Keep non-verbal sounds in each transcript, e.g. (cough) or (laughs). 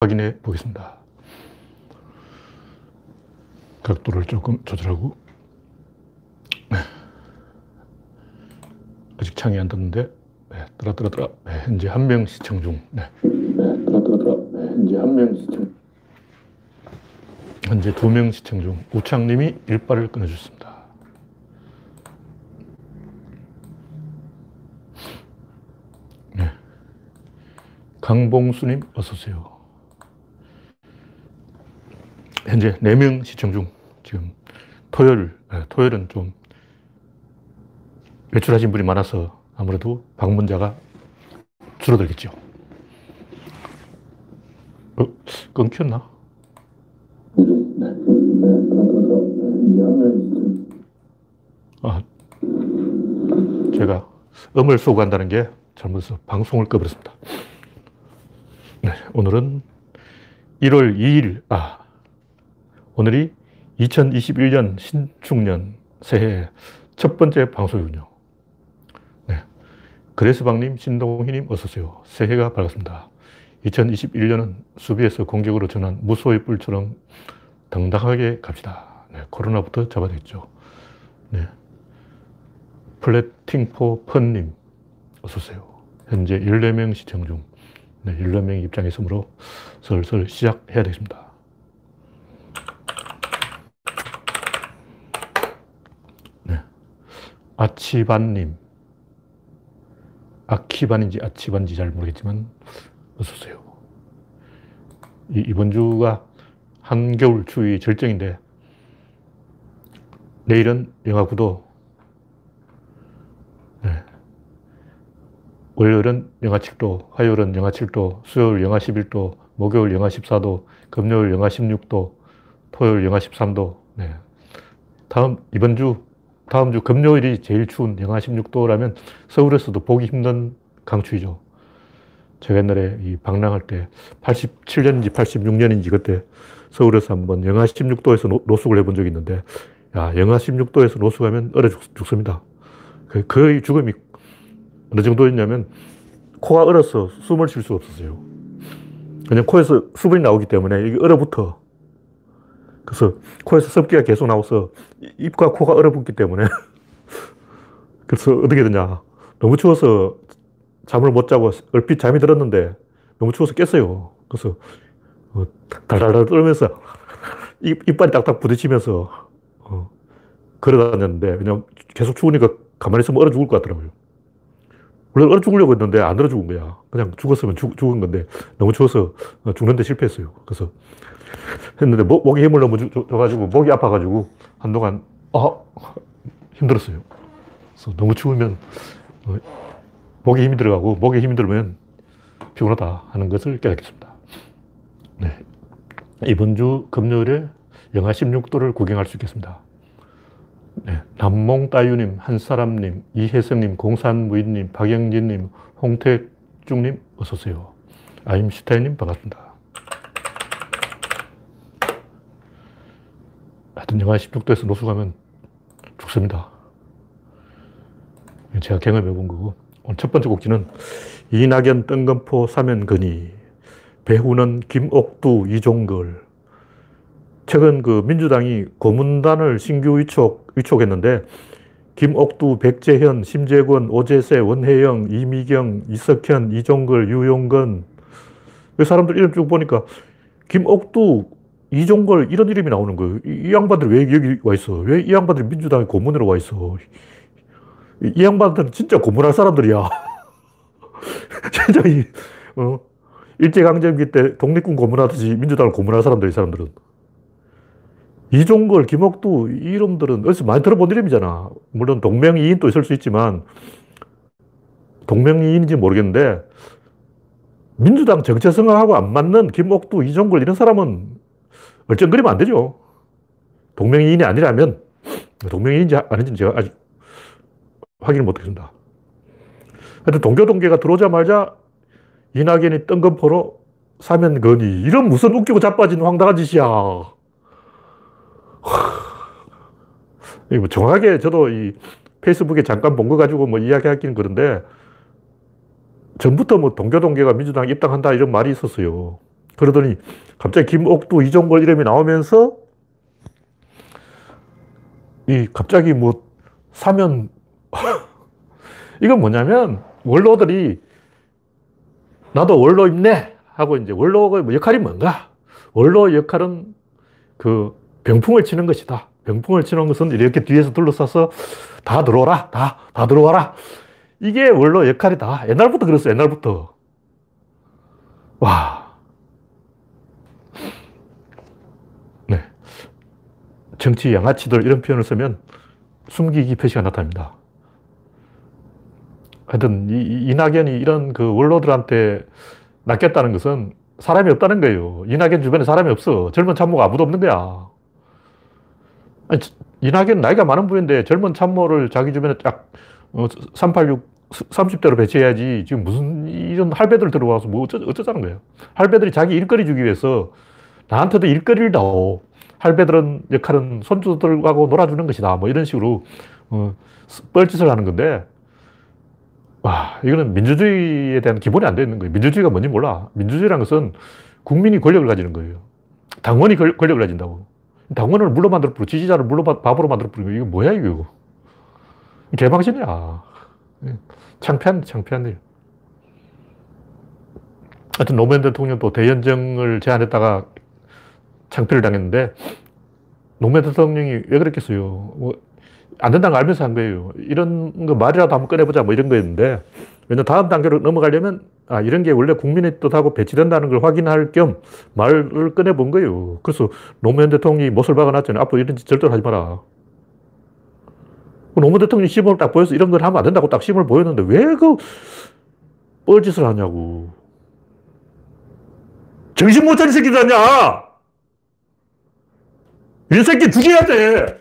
확인해 보겠습니다. 각도를 조금 조절하고 네. 아직 창이 안 떴는데 네, 들어 네, 현재 한 명 시청 중 네. 네, 네, 현재 한 명 시청 현재 두 명 시청 중 우창님이 일발을 끊어줬습니다. 네. 강봉수님 어서오세요. 현재 4명 시청 중 지금 토요일, 네, 토요일은 좀 외출하신 분이 많아서 아무래도 방문자가 줄어들겠죠. 어, 끊겼나? 아, 제가 음을 소구한다는 게 잘못해서 방송을 꺼버렸습니다. 네, 오늘은 1월 2일, 아, 오늘이 2021년 신축년 새해 첫 번째 방송이군요. 네. 그레스방님, 신동희님, 어서오세요. 새해가 밝았습니다. 2021년은 수비에서 공격으로 전환 무소의 뿔처럼 당당하게 갑시다. 네. 코로나부터 잡아야 되겠죠. 네. 플래팅포 펀님, 어서오세요. 현재 14명 시청 중, 네, 14명 입장에 서므로 슬슬 시작해야 되겠습니다. 아치반님. 아키반인지 아치반인지 잘 모르겠지만, 어서오세요. 이번 주가 한겨울 추위 절정인데, 내일은 영하 9도, 네. 월요일은 영하 7도, 화요일은 영하 7도, 수요일 영하 11도, 목요일 영하 14도, 금요일 영하 16도, 토요일 영하 13도. 네. 다음, 이번 주 다음 주 금요일이 제일 추운 영하 16도라면 서울에서도 보기 힘든 강추위죠. 제가 옛날에 이 방랑할 때 87년인지 86년인지 그때 서울에서 한번 영하 16도에서 노, 숙을 해본 적이 있는데 야, 영하 16도에서 노숙하면 얼어 죽, 습니다 그, 거의 죽음이 어느 정도였냐면 코가 얼어서 숨을 쉴수 없었어요. 그냥 코에서 수분이 나오기 때문에 이게 얼어붙어. 그래서 코에서 습기가 계속 나와서 입과 코가 얼어붙기 때문에 (laughs) 그래서 어떻게 되냐. 너무 추워서 잠을 못 자고 얼핏 잠이 들었는데 너무 추워서 깼어요. 그래서 어, 달달달 떨면서 (laughs) 입, 이빨이 딱딱 부딪히면서 어, 걸어 다녔는데 그냥 계속 추우니까 가만히 있으면 얼어 죽을 것 같더라고요. 원래 얼어 죽으려고 했는데 안 얼어 죽은 거야. 그냥 죽었으면 죽, 죽은 건데 너무 추워서 죽는데 실패했어요. 그래서 했는데 목, 목에 힘을 너무 줘, 가지고 목이 아파가지고 한동안 아 힘들었어요. 그래서 너무 추우면 어, 목에 힘이 들어가고 목에 힘이 들면 피곤하다 하는 것을 깨닫겠습니다. 네. 이번 주 금요일에 영하 16도를 구경할 수 있겠습니다. 네. 남몽따유님, 한사람님, 이혜성님, 공산무인님, 박영진님, 홍택중님, 어서오세요. 아임슈타인님, 반갑습니다. 하여튼 영하 16도에서 노숙하면 죽습니다. 제가 경험해 본 거고. 오늘 첫 번째 곡지는 이낙연, 뜬금포, 사면건의, 배후는 김옥두, 이종걸. 최근 그 민주당이 고문단을 신규 위촉, 위촉했는데, 김옥두, 백재현, 심재권, 오재세, 원혜영, 이미경, 이석현, 이종걸, 유용건. 이 사람들 이름 쭉 보니까, 김옥두, 이종걸 이런 이름이 나오는 거예요. 이, 이 양반들 왜 여기 와 있어? 왜 이 양반들이 민주당의 고문으로 와 있어? 이, 이 양반들은 진짜 고문할 사람들이야. (laughs) 진짜 이, 어, 일제강점기 때 독립군 고문하듯이 민주당을 고문할 사람들, 이 사람들은. 이종걸, 김옥두, 이 이름들은 어디서 많이 들어본 이름이잖아. 물론 동명이인도 있을 수 있지만, 동명이인인지 모르겠는데, 민주당 정체성하고 안 맞는 김옥두, 이종걸 이런 사람은 얼쩡거리면 안 되죠. 동명이인이 아니라면, 동명이인지 아닌지 제가 아직 확인을 못 했습니다. 하여튼 동교동계가 들어오자마자 이낙연이 뜬금포로 사면건이 이런 무슨 웃기고 자빠진 황당한 짓이야. 뭐 정확하게 저도 이 페이스북에 잠깐 본 거 가지고 뭐 이야기하기는 그런데 전부터 뭐 동교동계가 민주당 입당한다 이런 말이 있었어요. 그러더니 갑자기 김옥두, 이종걸 이름이 나오면서 이 갑자기 뭐 사면 (laughs) 이건 뭐냐면 원로들이 나도 원로 있네 하고 이제 원로의 뭐 역할이 뭔가? 원로 역할은 그 병풍을 치는 것이다. 병풍을 치는 것은 이렇게 뒤에서 둘러싸서 다 들어와라. 다, 다 들어와라. 이게 원로 역할이다. 옛날부터 그랬어, 옛날부터. 와. 네. 정치 양아치들 이런 표현을 쓰면 숨기기 표시가 나타납니다. 하여튼, 이, 이낙연이 이런 그 원로들한테 낚였다는 것은 사람이 없다는 거예요. 이낙연 주변에 사람이 없어. 젊은 참모가 아무도 없는 거야. 아니, 이낙연 나이가 많은 분인데 젊은 참모를 자기 주변에 딱 386, 어, 30대로 배치해야지 지금 무슨 이런 할배들 들어와서 뭐 어쩌, 어쩌자는 거예요. 할배들이 자기 일거리 주기 위해서 나한테도 일거리를 다오. 할배들은 역할은 손주들하고 놀아주는 것이다. 뭐 이런 식으로 어, 뻘짓을 하는 건데 와, 이거는 민주주의에 대한 기본이 안 되어 있는 거예요. 민주주의가 뭔지 몰라. 민주주의라는 것은 국민이 권력을 가지는 거예요. 당원이 권력을 가진다고. 당원을 물로 만들어 부르고 지지자를 물로 밥으로 만들어 부르고 이거 뭐야 이거. 개방신이야. 창피한, 창피한 일. 하여튼 노무현 대통령도 대연정을 제안했다가 창피를 당했는데 노무현 대통령이 왜 그랬겠어요. 뭐 안 된다는 걸 알면서 한 거예요. 이런 거 말이라도 한번 꺼내보자 뭐 이런 거였는데 왜냐 다음 단계로 넘어가려면 아, 이런 게 원래 국민의 뜻하고 배치된다는 걸 확인할 겸 말을 꺼내본 거예요. 그래서 노무현 대통령이 못을 박아놨잖아요. 앞으로 이런 짓 절대로 하지 마라. 노무현 대통령이 시범을 딱 보여서 이런 걸 하면 안 된다고 딱 시범을 보였는데 왜 그 뻘짓을 하냐고. 정신 못 차린 새끼들 아니야! 이 새끼 죽여야 돼!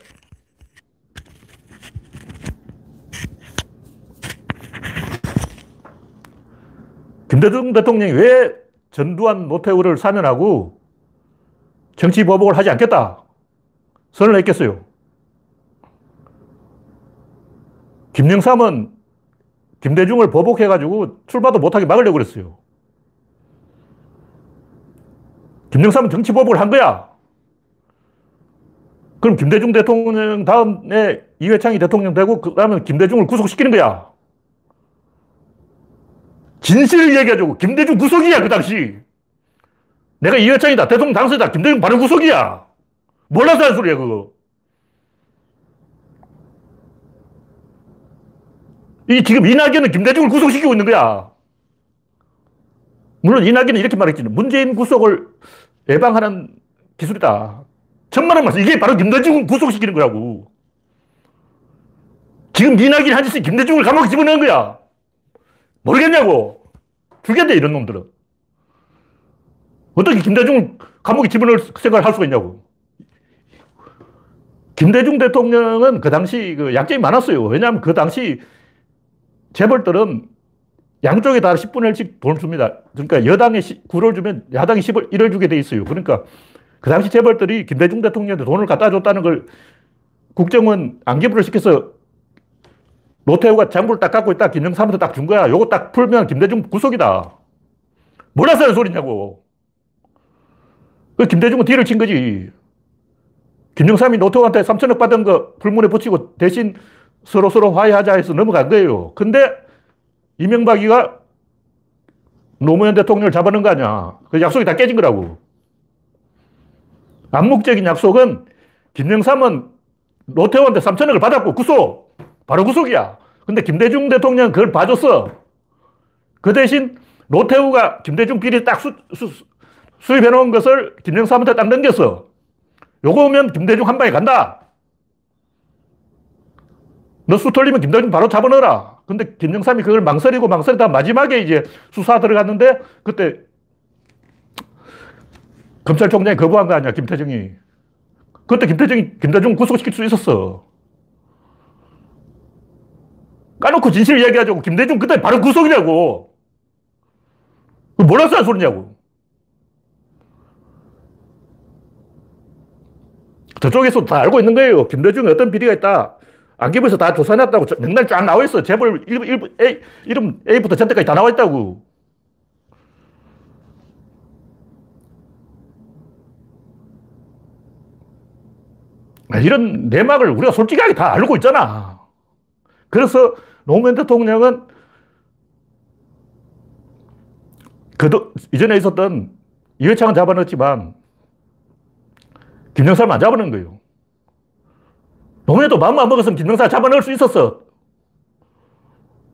김대중 대통령이 왜 전두환 노태우를 사면하고 정치 보복을 하지 않겠다. 선을 냈겠어요. 김영삼은 김대중을 보복해가지고 출마도 못하게 막으려고 그랬어요. 김영삼은 정치 보복을 한 거야. 그럼 김대중 대통령 다음에 이회창이 대통령 되고, 그 다음에 김대중을 구속시키는 거야. 진실을 얘기해주고. 김대중 구속이야 그 당시. 내가 이회창이다. 대통령 당선이다. 김대중 바로 구속이야. 몰라서 한 소리야 그거. 이 지금 이낙연은 김대중을 구속시키고 있는 거야. 물론 이낙연은 이렇게 말했지 문재인 구속을 예방하는 기술이다. 천만원 말씀. 이게 바로 김대중을 구속시키는 거라고. 지금 이낙연이 한 짓이 김대중을 감옥에 집어넣은 거야 모르겠냐고. 죽겠네, 이런 놈들은. 어떻게 김대중 감옥에 집어넣을 생각을 할 수가 있냐고. 김대중 대통령은 그 당시 그 약점이 많았어요. 왜냐하면 그 당시 재벌들은 양쪽에 다 10분의 1씩 돈을 줍니다. 그러니까 여당에 9를 주면 야당이 10을 1을 주게 돼 있어요. 그러니까 그 당시 재벌들이 김대중 대통령한테 돈을 갖다 줬다는 걸 국정원 안기부를 시켜서 노태우가 장부를 딱 갖고 있다. 김영삼한테 딱 준 거야. 요거 딱 풀면 김대중 구속이다. 몰라서 하는 소리냐고. 그 김대중은 뒤를 친 거지. 김영삼이 노태우한테 3천억 받은 거 불문에 붙이고 대신 서로 서로 화해하자 해서 넘어간 거예요. 근데 이명박이가 노무현 대통령을 잡아놓은 거 아니야. 그 약속이 다 깨진 거라고. 암묵적인 약속은 김영삼은 노태우한테 3천억을 받았고 구속. 바로 구속이야. 근데 김대중 대통령 그걸 봐줬어. 그 대신 노태우가 김대중 비리 딱 수, 수, 수입해 놓은 것을 김영삼한테 딱 넘겼어. 요거 오면 김대중 한 방에 간다. 너 수 털리면 김대중 바로 잡아넣어라. 근데 김영삼이 그걸 망설이고 망설이다 마지막에 이제 수사 들어갔는데 그때 검찰총장이 거부한 거 아니야, 김태정이. 그때 김태정이 김대중 구속시킬 수 있었어. 까놓고 진실 이야기하자고 김대중 그때 바로 구속이라고. 뭐라고 한 소리냐고. 저쪽에서 다 알고 있는 거예요. 김대중에 어떤 비리가 있다. 안기부에서 다 조사해놨다고 맥락 쫙 나와있어. 재벌 이름, A, 이름 A부터 Z까지 다 나와있다고. 아, 이런 내막을 우리가 솔직하게 다 알고 있잖아. 그래서 노무현 대통령은 그도 이전에 있었던 이회창은 잡아넣었지만 김영삼은 안 잡아넣은 거예요. 노무현도 마음만 먹었으면 김영삼 잡아넣을 수 있었어.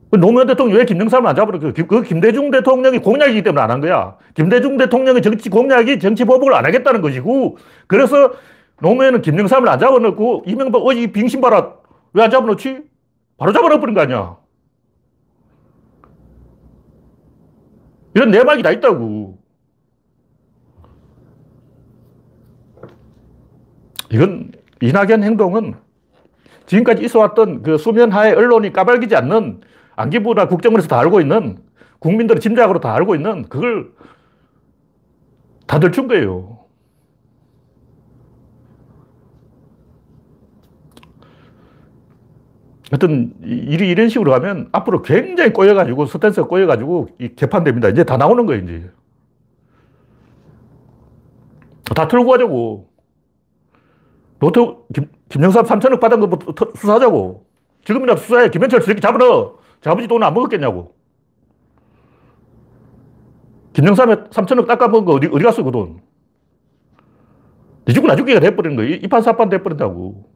그 노무현 대통령이 왜 김영삼을 안 잡아넣어? 그 김대중 대통령이 공약이기 때문에 안 한 거야. 김대중 대통령의 정치 공약이 정치 보복을 안 하겠다는 것이고, 그래서 노무현은 김영삼을 안 잡아넣고, 이명박, 어이 빙신 봐라. 왜 안 잡아넣지? 바로 잡아넣어버린 거 아니야. 이런 내막이 다 있다고. 이건 이낙연 행동은 지금까지 있어왔던 그 수면 하에 언론이 까발리지 않는 안기부나 국정원에서 다 알고 있는 국민들의 짐작으로 다 알고 있는 그걸 다 들춘 거예요. 하여튼 일이 이런 식으로 가면 앞으로 굉장히 꼬여가지고 스탠스가 꼬여가지고 개판됩니다. 이제 다 나오는 거예요, 이제. 다 털고 가자고. 노태 김, 김영삼 3천억 받은 거부터 수사하자고. 지금이나 수사해. 김현철 새끼 잡으러. 자아버지 돈을 안 먹었겠냐고. 김영삼에 3천억 닦아먹은 거 어디, 어디 갔어, 그 돈? 니 죽고 나 죽기가 돼버리는 거야. 이판사판 돼버린다고.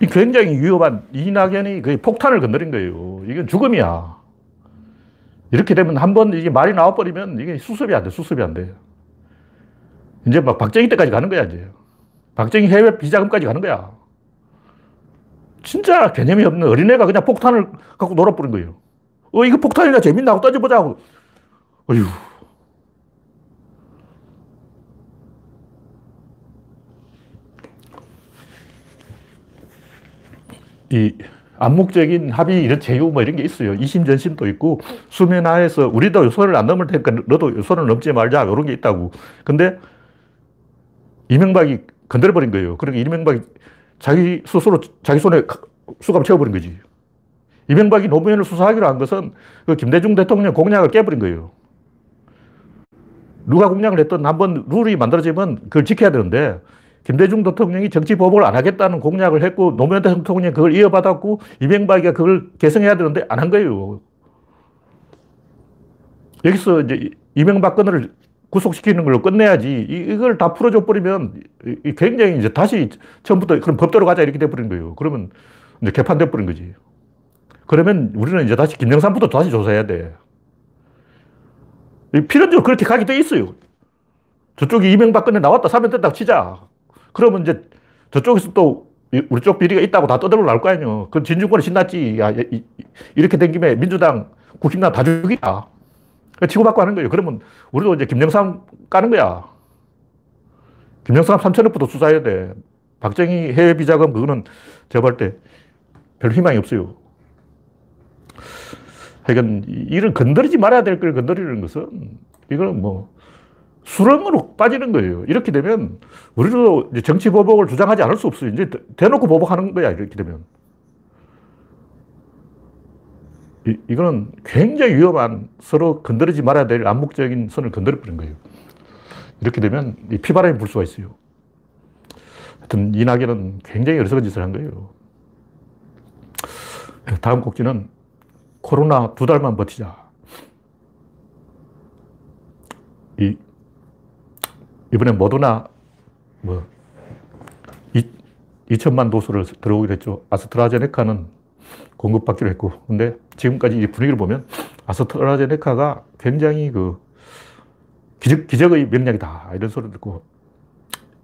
이 굉장히 위험한 이낙연이 거의 폭탄을 건드린 거예요. 이건 죽음이야. 이렇게 되면 한 번 이게 말이 나와버리면 이게 수습이 안 돼, 수습이 안 돼. 이제 막 박정희 때까지 가는 거야, 이제. 박정희 해외 비자금까지 가는 거야. 진짜 개념이 없는 어린애가 그냥 폭탄을 갖고 놀아버린 거예요. 어, 이거 폭탄이나 재밌나 고 따져보자. 어휴. 이 암묵적인 합의 이런 제휴 뭐 이런 게 있어요. 이심전심도 있고 수면 하에서 우리도 손을 안 넘을 테니까 너도 손을 넘지 말자 이런 게 있다고. 근데 이명박이 건드려버린 거예요. 그러니까 이명박이 자기 스스로 자기 손에 수갑 채워버린 거지. 이명박이 노무현을 수사하기로 한 것은 그 김대중 대통령 공약을 깨버린 거예요. 누가 공약을 했든 한번 룰이 만들어지면 그걸 지켜야 되는데 김대중 대통령이 정치 보복을 안 하겠다는 공약을 했고 노무현 대통령이 그걸 이어받았고 이명박이 그걸 개성해야 되는데 안 한 거예요. 여기서 이제 이명박 건을 구속시키는 걸로 끝내야지 이걸 다 풀어줘 버리면 굉장히 이제 다시 처음부터 그럼 법대로 가자 이렇게 돼버린 거예요. 그러면 이제 개판돼 버린 거지. 그러면 우리는 이제 다시 김영삼부터 다시 조사해야 돼. 필연적으로 그렇게 가게 돼 있어요. 저쪽이 이명박 건에 나왔다 사면 된다고 치자. 그러면 이제 저쪽에서 또 우리 쪽 비리가 있다고 다 떠들어 나올 거 아니에요. 그 진중권이 신났지. 야, 이렇게 된 김에 민주당, 국힘당 다 죽이다. 치고받고 하는 거예요. 그러면 우리도 이제 김영삼 까는 거야. 김영삼 3천억부터 수사해야 돼. 박정희 해외 비자금 그거는 제가 볼 때 별 희망이 없어요. 하여간 이런 건드리지 말아야 될 걸 건드리는 것은 이거는 뭐 수렁으로 빠지는 거예요. 이렇게 되면 우리도 정치 보복을 주장하지 않을 수 없어요. 이제 대놓고 보복하는 거야. 이렇게 되면. 이, 이거는 굉장히 위험한 서로 건드리지 말아야 될 암묵적인 선을 건드려 버린 거예요. 이렇게 되면 이 피바람이 불 수가 있어요. 하여튼 이낙연은 굉장히 어리석은 짓을 한 거예요. 다음 곡지는 코로나 두 달만 버티자. 이 이번에 모더나 뭐 2, 천만 도수를 들어오기로 했죠. 아스트라제네카는 공급받기로 했고. 근데 지금까지 분위기를 보면 아스트라제네카가 굉장히 그 기적, 기적의 명약이다. 이런 소리를 듣고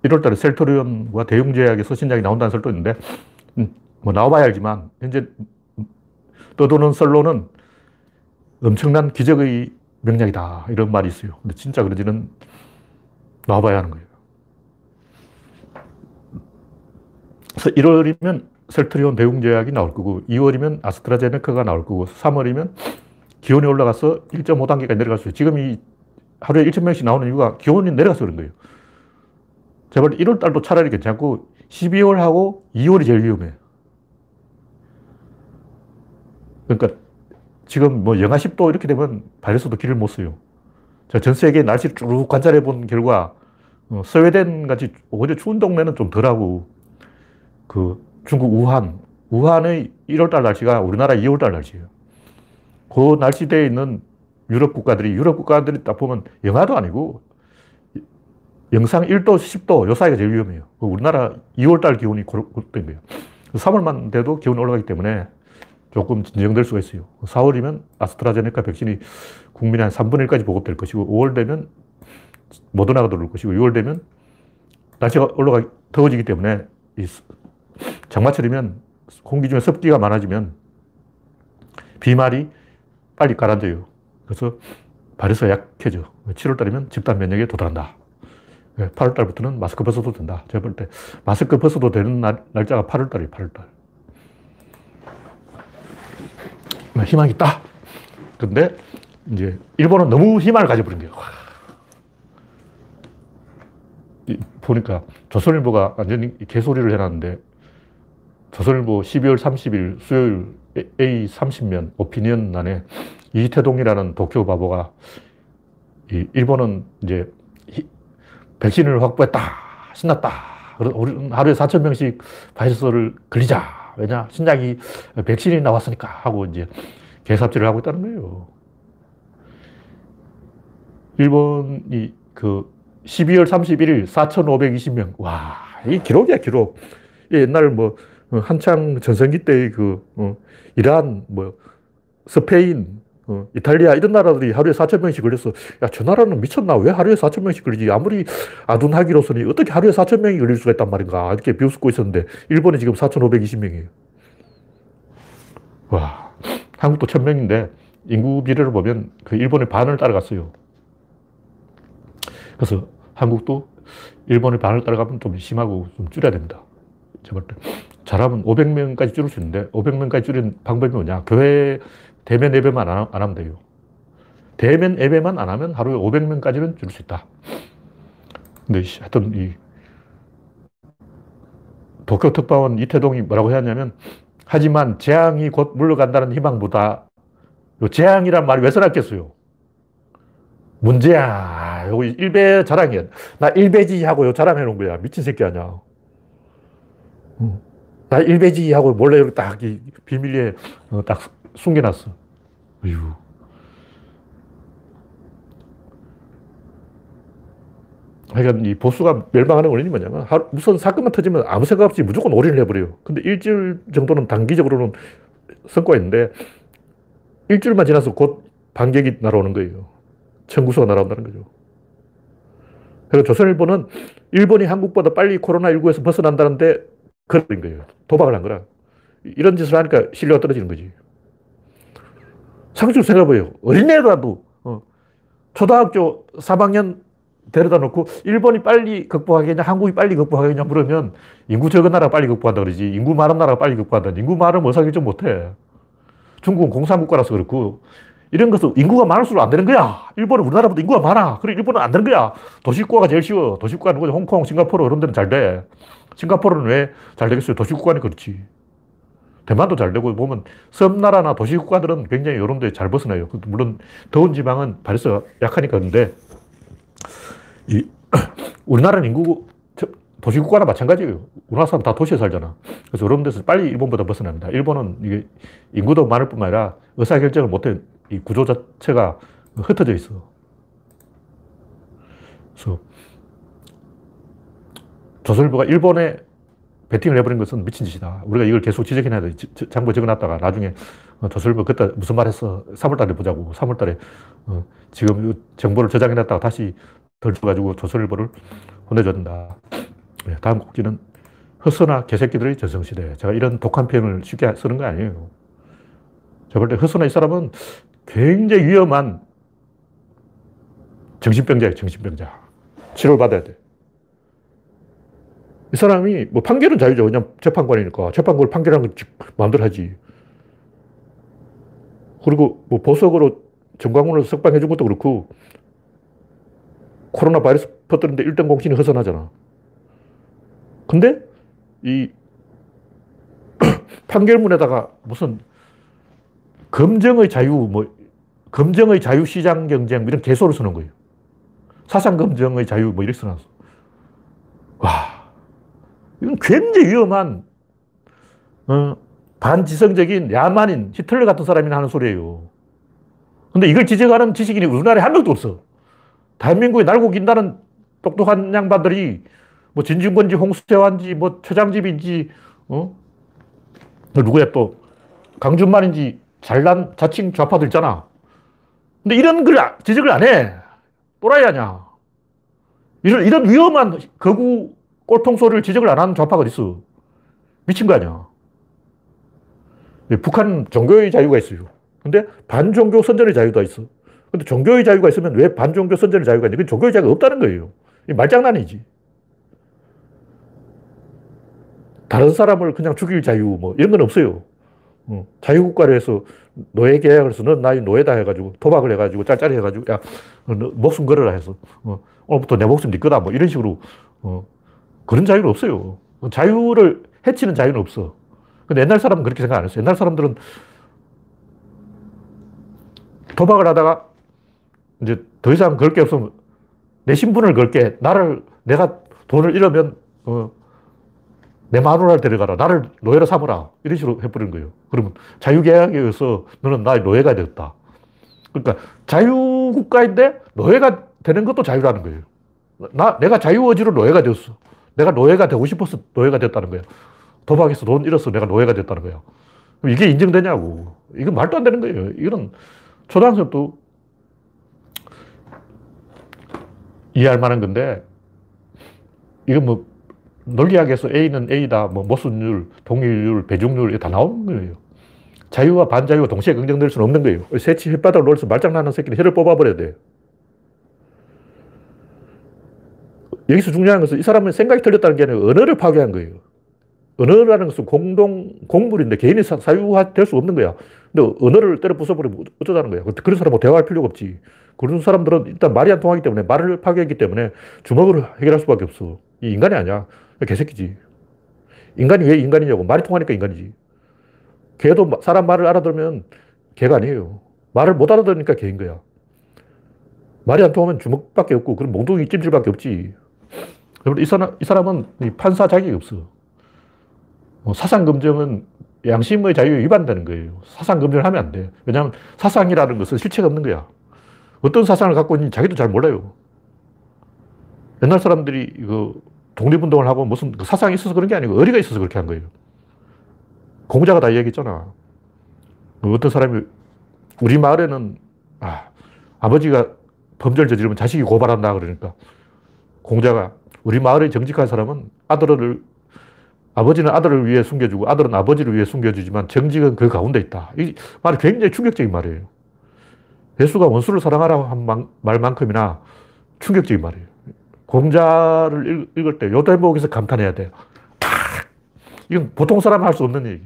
1월 달에 셀토리온과 대웅제약의 서신작이 나온다는 설도 있는데 음, 뭐 나와봐야 알지만 현재 떠도는 설로는 엄청난 기적의 명약이다. 이런 말이 있어요. 근데 진짜 그러지는 놔봐야 하는 거예요. 그래서 1월이면 셀트리온 대웅제약이 나올 거고, 2월이면 아스트라제네카가 나올 거고, 3월이면 기온이 올라가서 1.5단계까지 내려갈 수 있어요. 지금 이 하루에 1,000명씩 나오는 이유가 기온이 내려가서 그런 거예요. 제발 1월 달도 차라리 괜찮고, 12월하고 2월이 제일 위험해. 그러니까 지금 뭐 영하 10도 이렇게 되면 바이러스도 길을 못 써요. 전 세계 날씨를 쭉 관찰해 본 결과 어, 스웨덴 같이 오히려 추운 동네는 좀 덜하고 그 중국 우한, 우한의 1월달 날씨가 우리나라 2월달 날씨예요. 그 날씨대에 있는 유럽 국가들이, 유럽 국가들이 딱 보면 영하도 아니고 영상 1도, 10도 요 사이가 제일 위험해요. 그 우리나라 2월달 기온이 그런 거예요. 3월만 돼도 기온이 올라가기 때문에 조금 진정될 수가 있어요. 4월이면 아스트라제네카 백신이 국민의 한 3분의 1까지 보급될 것이고 5월 되면 모더나가 들어올 것이고 6월 되면 날씨가 올라가 더워지기 때문에 장마철이면 공기 중에 습기가 많아지면 비말이 빨리 가라앉아요. 그래서 발에서 약해져. 7월 달이면 집단 면역에 도달한다. 8월 달부터는 마스크 벗어도 된다. 제가 볼 때 마스크 벗어도 되는 날, 날짜가 8월 달이에요. 8월 달. 희망이 있다. 근데 이제 일본은 너무 희망을 가져버린 거예요. 보니까 조선일보가 완전히 개소리를 해놨는데 조선일보 12월 30일 수요일 A30면 오피니언란에 이태동이라는 도쿄 바보가 일본은 이제 백신을 확보했다. 신났다. 우리는 하루에 4천 명씩 바이러스를 걸리자. 왜냐? 신작이 백신이 나왔으니까 하고 이제 개삽질을 하고 있다는 거예요. 일본이 그 12월 31일 4,520명. 와, 이 기록이야, 기록. 옛날 뭐, 한창 전성기 때의 그, 어, 이란, 뭐, 스페인, 어, 이탈리아 이런 나라들이 하루에 4천 명씩 걸렸어. 야, 저 나라는 미쳤나? 왜 하루에 4천 명씩 걸리지? 아무리 아둔하기로서는 어떻게 하루에 4천 명이 걸릴 수가 있단 말인가? 이렇게 비웃고 있었는데, 일본이 지금 4,520명이에요. 와, 한국도 1000명인데, 인구 비례를 보면 그 일본의 반을 따라갔어요. 그래서 한국도 일본의 반을 따라가면 좀 심하고 좀 줄여야 됩니다. 때 잘하면 500명까지 줄일 수 있는데 500명까지 줄이는 방법이 뭐냐? 교회 대면 예배만 안, 하면 돼요. 대면 예배만 안 하면 하루에 500명까지는 줄일 수 있다. 근데 하여튼 이 도쿄 특파원 이태동이 뭐라고 했냐면 하지만 재앙이 곧 물러간다는 희망보다 재앙이란 말이 왜 써놨겠어요? 문제야. 요거 일배 자랑이야. 나 일배지 하고 요 자랑해 놓은 거야. 미친 새끼 아니야. 나 일배지 하고 몰래 딱 비밀리에 어, 딱 숨겨놨어. 어휴. 그러니까 이 보수가 멸망하는 원인이 뭐냐면 우선 사건만 터지면 아무 생각 없이 무조건 올인을 해버려요. 근데 일주일 정도는 단기적으로는 성과가 있는데 일주일만 지나서 곧 반격이 날아오는 거예요. 청구서가 날아온다는 거죠. 그래서 조선일보는 일본이 한국보다 빨리 코로나19에서 벗어난다는데 그런 거예요. 도박을 한 거라. 이런 짓을 하니까 신뢰가 떨어지는 거지. 상식적으로 생각해봐요. 어린애라도, 어, 초등학교 3학년 데려다 놓고 일본이 빨리 극복하겠냐, 한국이 빨리 극복하겠냐 물으면 인구 적은 나라가 빨리 극복한다 그러지. 인구 많은 나라가 빨리 극복한다. 인구 많으면 의사결정 못 해. 중국은 공산국가라서 그렇고 이런 것은 인구가 많을수록 안 되는 거야. 일본은 우리나라보다 인구가 많아. 그래, 일본은 안 되는 거야. 도시국가가 제일 쉬워. 도시국가는? 홍콩, 싱가포르 이런 데는 잘 돼. 싱가포르는 왜 잘 되겠어요? 도시국가니 그렇지. 대만도 잘 되고 보면 섬나라나 도시국가들은 굉장히 이런 데 잘 벗어나요. 물론 더운 지방은 발에서 약하니까 그런데 이 (clears throat) 우리나라는 인구 도시국가나 마찬가지예요. 우리나라 사람 다 도시에 살잖아. 그래서 이런 데서 빨리 일본보다 벗어납니다. 일본은 이게 인구도 많을 뿐만 아니라 의사결정을 못해 이 구조 자체가 흩어져 있어. 그래서 조선일보가 일본에 베팅을 해버린 것은 미친 짓이다. 우리가 이걸 계속 지적해놔야 돼. 장부 적어놨다가 나중에 어, 조선일보 그때 무슨 말 했어? 3월달에 보자고. 3월달에 어, 지금 정보를 저장해놨다가 다시 덜 줘가지고 조선일보를 혼내준다. 네, 다음 곡지는 허서나 개새끼들의 전성시대. 제가 이런 독한 표현을 쉽게 쓰는 거 아니에요. 제가 볼 때 허서나 이 사람은 굉장히 위험한 정신병자예요, 정신병자. 치료를 받아야 돼. 이 사람이 뭐 판결은 자유죠. 그냥 재판관이니까. 재판官판결한 건 마음대로 하지. 그리고 뭐 보석으로 정광훈을 석방해 준 것도 그렇고 코로나 바이러스 퍼뜨는데 1등 공신이 허선하잖아. 근데 이 (clears throat) 판결문에다가 무슨 검정의 자유, 뭐, 검정의 자유 시장 경쟁, 이런 개소를 쓰는 거예요. 사상 검정의 자유, 뭐, 이렇게 써놨어. 이건 굉장히 위험한, 어, 반지성적인 야만인 히틀러 같은 사람이 하는 소리예요. 근데 이걸 지적하는 지식인이 우리나라에 한 명도 없어. 대한민국에 날고 긴다는 똑똑한 양반들이 뭐 진중권지 홍수태환지 뭐 최장집인지 어? 누구야 또 강준만인지 잘난 자칭 좌파들 있잖아. 근데 이런 걸 지적을 안 해. 또라이 아냐. 이런, 이런 위험한 거구 꼴통 소리를 지적을 안 하는 좌파가 어딨어. 미친 거 아니야. 북한 종교의 자유가 있어요. 근데 반종교 선전의 자유도 있어. 근데 종교의 자유가 있으면 왜 반종교 선전의 자유가 있냐? 그 종교의 자유가 없다는 거예요. 말장난이지. 다른 사람을 그냥 죽일 자유 뭐 이런 건 없어요. 어, 자유국가를 해서 노예 계약을 해서 넌 나의 노예다 해가지고 도박을 해가지고 짤짤이 해가지고 야 목숨 걸어라 해서 어, 오늘부터 내 목숨 네 거다 뭐 이런 식으로 어, 그런 자유는 없어요. 자유를 해치는 자유는 없어. 근데 옛날 사람은 그렇게 생각 안 했어요. 옛날 사람들은 도박을 하다가 이제 더 이상 걸 게 없으면 내 신분을 걸게. 나를, 내가 돈을 잃으면, 어, 내 마누라를 데려가라. 나를 노예로 삼으라. 이런 식으로 해버리는 거예요. 그러면 자유계약에 의해서 너는 나의 노예가 되었다. 그러니까 자유국가인데 노예가 되는 것도 자유라는 거예요. 나, 내가 자유 의지로 노예가 되었어. 내가 노예가 되고 싶어서 노예가 됐다는 거예요. 도박에서 돈 잃어서 내가 노예가 됐다는 거예요. 이게 인정되냐고. 이건 말도 안 되는 거예요. 이거는 초등학생도 이해할 만한 건데, 이건 뭐, 논리학에서 A는 A다, 뭐, 모순율, 동일율, 배중률, 다 나오는 거예요. 자유와 반자유가 동시에 긍정될 수는 없는 거예요. 새치 혓바닥을 놀면서 말장난하는 새끼는 혀를 뽑아버려야 돼. 여기서 중요한 것은 이 사람은 생각이 틀렸다는 게 아니라 언어를 파괴한 거예요. 언어라는 것은 공동, 공물인데 개인이 사유화 될 수 없는 거야. 근데 언어를 때려 부숴버리면 어쩌자는 거야. 그런 사람하고 대화할 필요가 없지. 그런 사람들은 일단 말이 안 통하기 때문에 말을 파괴했기 때문에 주먹으로 해결할 수밖에 없어. 이 인간이 아니야. 개새끼지. 인간이 왜 인간이냐고. 말이 통하니까 인간이지. 개도 사람 말을 알아들으면 개가 아니에요. 말을 못 알아들으니까 개인 거야. 말이 안 통하면 주먹밖에 없고, 그럼 몽둥이 찜질밖에 없지. 이 사람, 이 사람은 판사 자격이 없어. 뭐 사상검증은 양심의 자유에 위반되는 거예요. 사상검증을 하면 안 돼. 왜냐하면 사상이라는 것은 실체가 없는 거야. 어떤 사상을 갖고 있는지 자기도 잘 몰라요. 옛날 사람들이 이거 독립운동을 하고 무슨 그 사상이 있어서 그런 게 아니고 의리가 있어서 그렇게 한 거예요. 공자가 다 얘기했잖아. 어떤 사람이 우리 마을에는 아, 아버지가 범죄를 저지르면 자식이 고발한다 그러니까 공자가 우리 마을의 정직한 사람은 아들을 아버지는 아들을 위해 숨겨주고 아들은 아버지를 위해 숨겨주지만 정직은 그 가운데 있다. 이 말이 굉장히 충격적인 말이에요. 예수가 원수를 사랑하라고 한 말만큼이나 충격적인 말이에요. 공자를 읽을 때 요 대목에서 감탄해야 돼요. 이건 보통 사람 할 수 없는 얘기.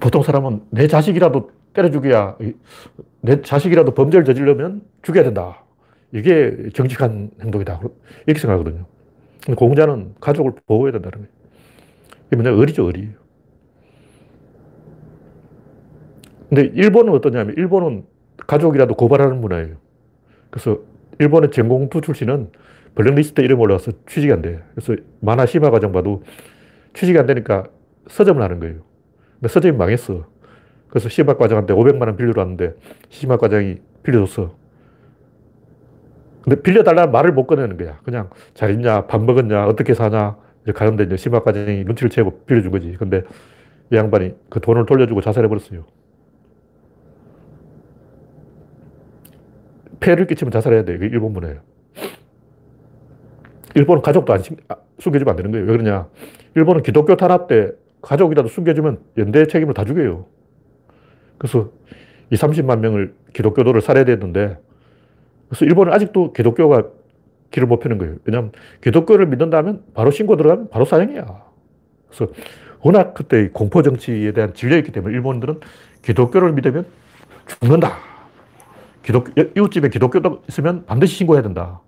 보통 사람은 내 자식이라도 때려 죽여야, 내 자식이라도 범죄를 저지르면 죽여야 된다. 이게 정직한 행동이다. 이렇게 생각하거든요. 공자는 가족을 보호해야 된다는 거예요. 이게 뭐냐, 어리죠, 어리. 근데 일본은 어떠냐면, 일본은 가족이라도 고발하는 문화예요. 그래서 일본의 전공투 출신은 블랙리스트 이름 올라와서 취직이 안 돼. 그래서 만화 심화 과정 봐도 취직이 안 되니까 서점을 하는 거예요. 근데 서점이 망했어. 그래서 심화 과정한테 500만 원 빌려로 왔는데 심화 과정이 빌려줬어. 근데 빌려달라는 말을 못 꺼내는 거야. 그냥 잘 있냐, 밥 먹었냐, 어떻게 사냐. 이제 가는데 이제 심화 과정이 눈치를 채고 빌려준 거지. 근데 이 양반이 그 돈을 돌려주고 자살해버렸어요. 폐를 끼치면 자살해야 돼. 이게 일본 문화예요. 일본은 가족도 안 아, 숨겨주면 안 되는 거예요. 왜 그러냐. 일본은 기독교 탄압 때 가족이라도 숨겨주면 연대 책임을 다 주게요. 그래서 2, 30만 명을 기독교도를 살해됐는데 그래서 일본은 아직도 기독교가 길을 못 펴는 거예요. 왜냐하면 기독교를 믿는다면 바로 신고 들어가면 바로 사형이야. 그래서 워낙 그때 공포 정치에 대한 진료였기 때문에 일본들은 기독교를 믿으면 죽는다. 기독, 이웃집에 기독교도 있으면 반드시 신고해야 된다.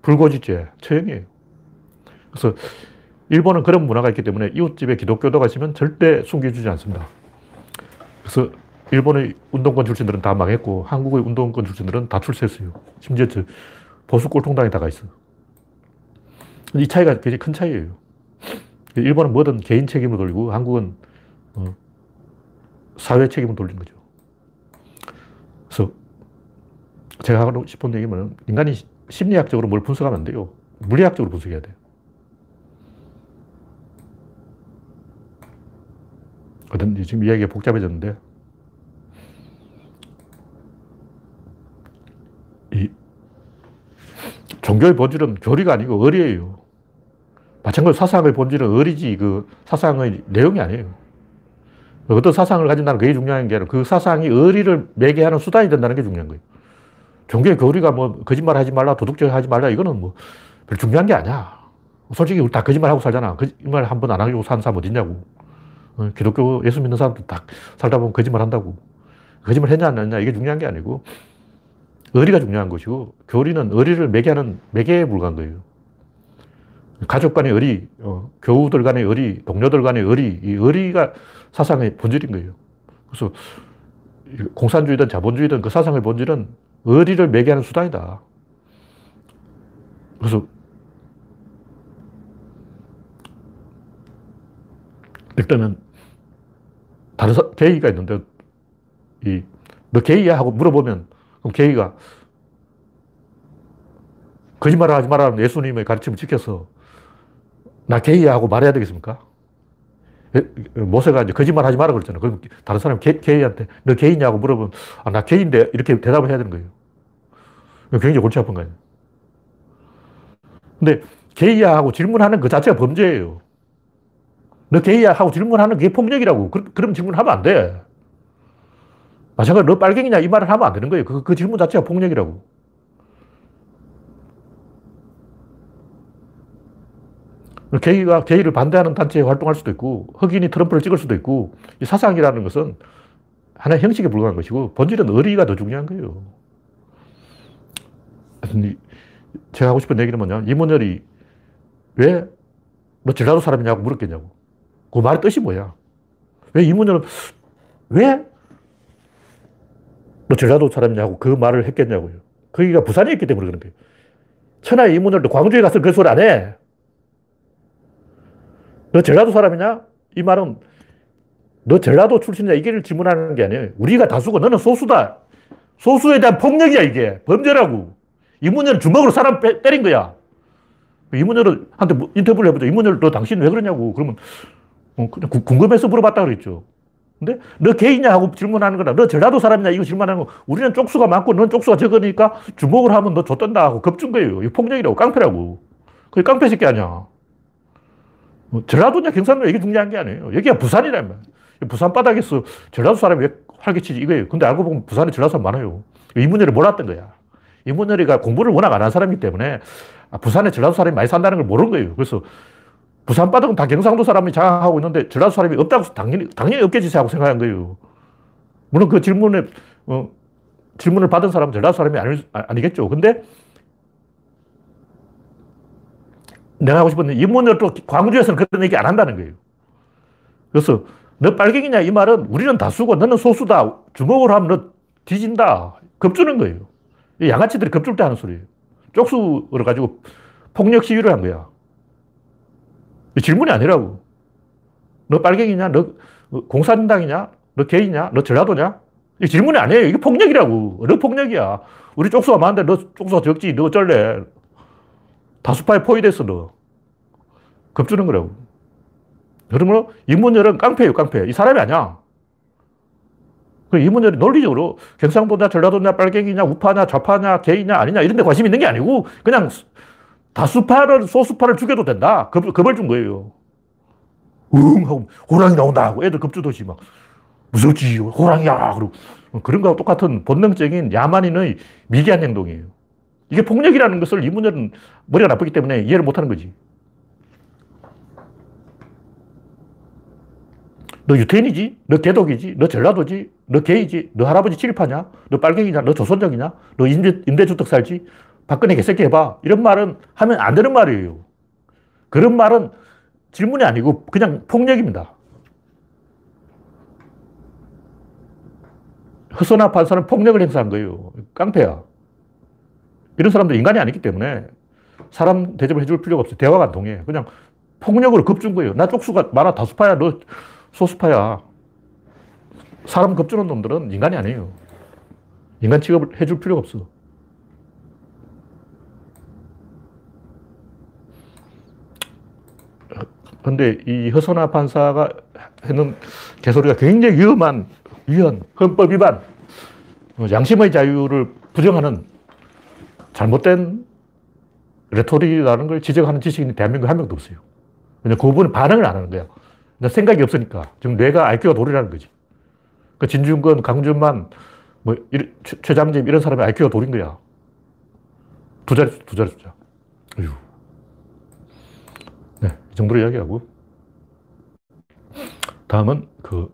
불고지죄, 처형이에요. 그래서 일본은 그런 문화가 있기 때문에 이웃집에 기독교도가 있으면 절대 숨겨주지 않습니다. 그래서 일본의 운동권 출신들은 다 망했고 한국의 운동권 출신들은 다 출세했어요. 심지어 저 보수 꼴통당에 다가 있어. 이 차이가 굉장히 큰 차이예요. 일본은 뭐든 개인 책임을 돌리고 한국은 어, 사회 책임을 돌린 거죠. 그래서 제가 하고 싶은 얘기는 인간이 심리학적으로 뭘 분석하면 안 돼요. 물리학적으로 분석해야 돼요. 어떤 지금 이야기가 복잡해졌는데 이 종교의 본질은 교리가 아니고 의리예요. 마찬가지로 사상의 본질은 의리지 그 사상의 내용이 아니에요. 어떤 사상을 가진다는 그게 중요한 게 아니라 그 사상이 의리를 매개하는 수단이 된다는 게 중요한 거예요. 종교의 교리가 뭐 거짓말 하지 말라, 도둑질 하지 말라 이거는 뭐 별 중요한 게 아니야. 솔직히 우리 다 거짓말하고 살잖아. 거짓말 한 번 안 하고 사는 사람 어딨냐고. 어, 기독교 예수 믿는 사람들 다 살다 보면 거짓말 한다고. 거짓말 했냐 안 했냐 이게 중요한 게 아니고 의리가 중요한 것이고 교리는 의리를 매개하는 매개에 불과한 거예요. 가족 간의 의리, 어, 교우들 간의 의리, 동료들 간의 의리, 이 의리가 사상의 본질인 거예요. 그래서 공산주의든 자본주의든 그 사상의 본질은 의리를 매개하는 수단이다. 그래서 일단은 다른 사, 게이가 있는데 이, 너 게이야? 하고 물어보면 그럼 게이가 거짓말 하지 말라는 예수님의 가르침을 지켜서 나 게이야 하고 말해야 되겠습니까? 모세가 이제 거짓말 하지 마라 그랬잖아. 그럼 다른 사람이 게, 게이한테 너 게이냐고 물어보면 아, 나 게이인데 이렇게 대답을 해야 되는 거예요. 굉장히 골치 아픈 거예요. 근데 게이야 하고 질문하는 그 자체가 범죄예요. 너 게이야 하고 질문하는 게 폭력이라고. 그, 그럼 질문하면 안 돼. 마찬가지로 너 빨갱이냐 이 말을 하면 안 되는 거예요. 그, 그 질문 자체가 폭력이라고. 게이가 게이를 반대하는 단체에 활동할 수도 있고, 흑인이 트럼프를 찍을 수도 있고, 이 사상이라는 것은 하나의 형식에 불과한 것이고, 본질은 의리가 더 중요한 거예요. 제가 하고 싶은 얘기는 뭐냐 이문열이 왜 너 전라도 사람이냐고 물었겠냐고. 그 말의 뜻이 뭐야? 왜 이문열은 왜 너 전라도 사람이냐고 그 말을 했겠냐고요. 거기가 부산에 있기 때문에 그런 거예요. 천하의 이문열도 광주에 가서 그 소리 안 해. 너 전라도 사람이냐? 이 말은 너 전라도 출신이냐? 이게 질문하는 게 아니에요. 우리가 다수고 너는 소수다. 소수에 대한 폭력이야, 이게. 범죄라고. 이문열은 주먹으로 사람 빼, 때린 거야. 이문열을 한테 뭐 인터뷰를 해보자. 이문열, 너 당신 왜 그러냐고. 그러면 어, 그냥 궁금해서 물어봤다 그랬죠. 근데 너 개이냐 하고 질문하는 거다. 너 전라도 사람이냐 이거 질문하는 거. 우리는 쪽수가 많고 넌 쪽수가 적으니까 주먹을 하면 너 줬던다 하고 겁준 거예요. 이거 폭력이라고 깡패라고. 그게 깡패 새끼 아니야. 뭐 전라도냐 경상도냐 이게 중요한 게 아니에요. 여기가 부산이란 말이야. 부산 바닥에서 전라도 사람이 왜 활개치지 이거예요. 근데 알고 보면 부산에 전라도 사람 많아요. 이문열이 몰랐던 거야. 이문열이가 공부를 워낙 안 한 사람이기 때문에 아, 부산에 전라도 사람이 많이 산다는 걸 모르는 거예요. 그래서 부산 바닥은 다 경상도 사람이 장악하고 있는데 전라도 사람이 없다고 당연히, 당연히 없겠지 하고 생각한 거예요. 물론 그 질문에, 어, 질문을 받은 사람은 전라도 사람이 아니, 아니겠죠. 근데 내가 하고 싶은 이문열 또 광주에서는 그런 얘기 안 한다는 거예요. 그래서 너 빨갱이냐 이 말은 우리는 다수고 너는 소수다. 주먹으로 하면 너 뒤진다. 겁주는 거예요. 양아치들이 겁줄 때 하는 소리예요. 쪽수를 가지고 폭력 시위를 한 거야. 질문이 아니라고. 너 빨갱이냐? 너 공산당이냐? 너 게이냐? 너 전라도냐? 이 질문이 아니에요. 이게 폭력이라고. 너 폭력이야. 우리 쪽수가 많은데 너 쪽수가 적지. 너 어쩔래. 다수파에 포위됐어, 너. 겁주는 거라고. 그러므로 이문열은 깡패예요, 깡패. 이 사람이 아니야. 그 이문열이 논리적으로 경상도냐, 전라도냐, 빨갱이냐, 우파냐, 좌파냐, 개이냐, 아니냐 이런 데 관심 있는 게 아니고 그냥 다수파를, 소수파를 죽여도 된다. 겁, 겁을 준 거예요. 응 하고 호랑이 나온다 하고 애들 겁주듯이 막 무섭지, 호랑이야. 그러고 그런 거하고 똑같은 본능적인 야만인의 미개한 행동이에요. 이게 폭력이라는 것을 이문열은 머리가 나쁘기 때문에 이해를 못 하는 거지. 너 유태인이지? 너 개독이지? 너 전라도지? 너 게이지? 너 할아버지 칠파냐? 너 빨갱이냐? 너 조선족이냐? 너 임대, 임대주택 살지? 박근혜 개새끼 해봐. 이런 말은 하면 안 되는 말이에요. 그런 말은 질문이 아니고 그냥 폭력입니다. 허소나 판사는 폭력을 행사한 거예요. 깡패야. 이런 사람들 인간이 아니기 때문에 사람 대접을 해줄 필요가 없어요. 대화가 안 통해. 그냥 폭력으로 겁준 거예요. 나 쪽수가 많아. 다수파야. 너 소수파야. 사람 겁주는 놈들은 인간이 아니에요. 인간 취급을 해줄 필요가 없어. 근데 이 허선아 판사가 하는 개소리가 굉장히 위험한 위헌, 헌법 위반, 양심의 자유를 부정하는 잘못된 레토릭이라는 걸 지적하는 지식인이 대한민국에 한 명도 없어요. 그냥 그 부분에 반응을 안 하는 거야. 생각이 없으니까. 지금 뇌가 IQ가 돌이라는 거지. 그 진중권, 강준만, 뭐, 최장집 이런 사람이 IQ가 돌인 거야. 두 자릿수, 두 자릿수자. 정도로 이야기하고. 다음은 그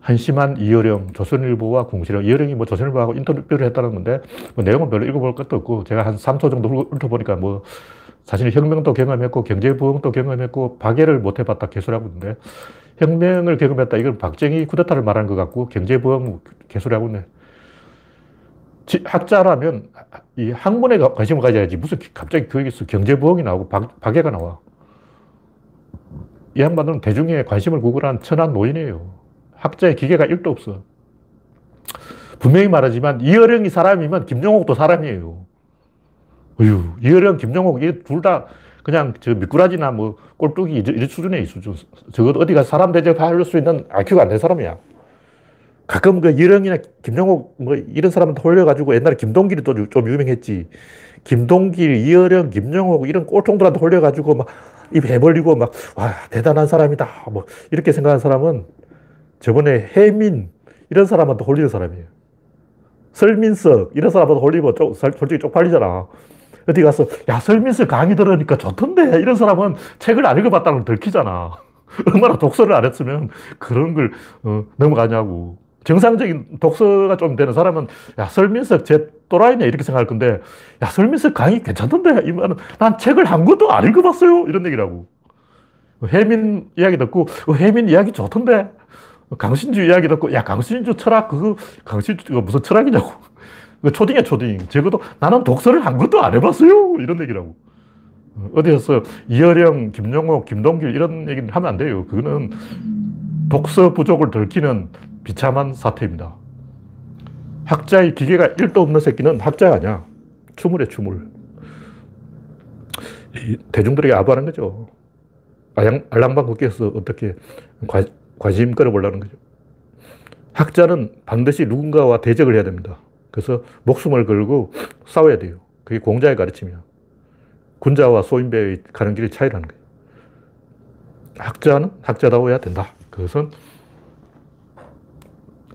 한심한 이어령, 조선일보와 공시령. 이어령이 뭐 조선일보하고 인터뷰를 했다는 건데, 뭐 내용은 별로 읽어볼 것도 없고, 제가 한 3초 정도 훑어보니까 뭐, 사실 혁명도 경험했고, 경제부흥도 경험했고, 박애를 못 해봤다 개소리하고 있는데, 혁명을 경험했다. 이건 박정희 쿠데타를 말하는 것 같고, 경제부흥 개소리하고 있네. 학자라면 이 학문에 관심을 가져야지. 무슨 갑자기 교육에서 경제부흥이 나오고 박, 박애가 나와. 이 양반들은 대중의 관심을 구걸한 천한 노인이에요. 학자의 기계가 1도 없어. 분명히 말하지만 이어령이 사람이면 김정옥도 사람이에요. 어휴, 이어령, 김정옥, 이 둘 다 그냥 저 미꾸라지나 뭐 꼴뚜기 이 수준의 수준. 적어도 어디 가 사람 대접할 수 있는 IQ가 안 된 사람이야. 가끔 그 이어령이나 김정옥 뭐 이런 사람한테 홀려가지고 옛날에 김동길이 또 좀 유명했지. 김동길, 이어령, 김정옥 이런 꼴통들한테 홀려가지고 막 입 해벌리고 막, 와, 대단한 사람이다. 뭐 이렇게 생각하는 사람은 저번에 해민 이런 사람한테 홀리는 사람이에요. 설민석 이런 사람한테 홀리면 쪽, 솔직히 쪽팔리잖아. 어디 가서 야 설민석 강의 들으니까 좋던데 이런 사람은 책을 안 읽어봤다는 걸 들키잖아. (laughs) 얼마나 독서를 안 했으면 그런 걸 어, 넘어가냐고. 정상적인 독서가 좀 되는 사람은 야 설민석 제 또라이네 이렇게 생각할 건데 야 설민석 강의 괜찮던데 이말은 난 책을 한 권도 안 읽어봤어요 이런 얘기라고. 해민 이야기 듣고 어, 해민 이야기 좋던데 강신주 이야기 듣고, 야, 강신주 철학, 그거, 강신주가 무슨 철학이냐고. 초딩이야, 초딩. 적어도 나는 독서를 한 것도 안 해봤어요. 이런 얘기라고. 어디서 이어령, 김용옥, 김동길 이런 얘기는 하면 안 돼요. 그거는 독서 부족을 들키는 비참한 사태입니다. 학자의 기계가 1도 없는 새끼는 학자가 아니야. 추물에 추물. 대중들에게 아부하는 거죠. 알랑방 걷기에서 어떻게 관심 끌어보려는 거죠. 학자는 반드시 누군가와 대적을 해야 됩니다. 그래서 목숨을 걸고 싸워야 돼요. 그게 공자의 가르침이야. 군자와 소인배의 가는 길이 차이라는 거예요. 학자는 학자다워야 된다. 그것은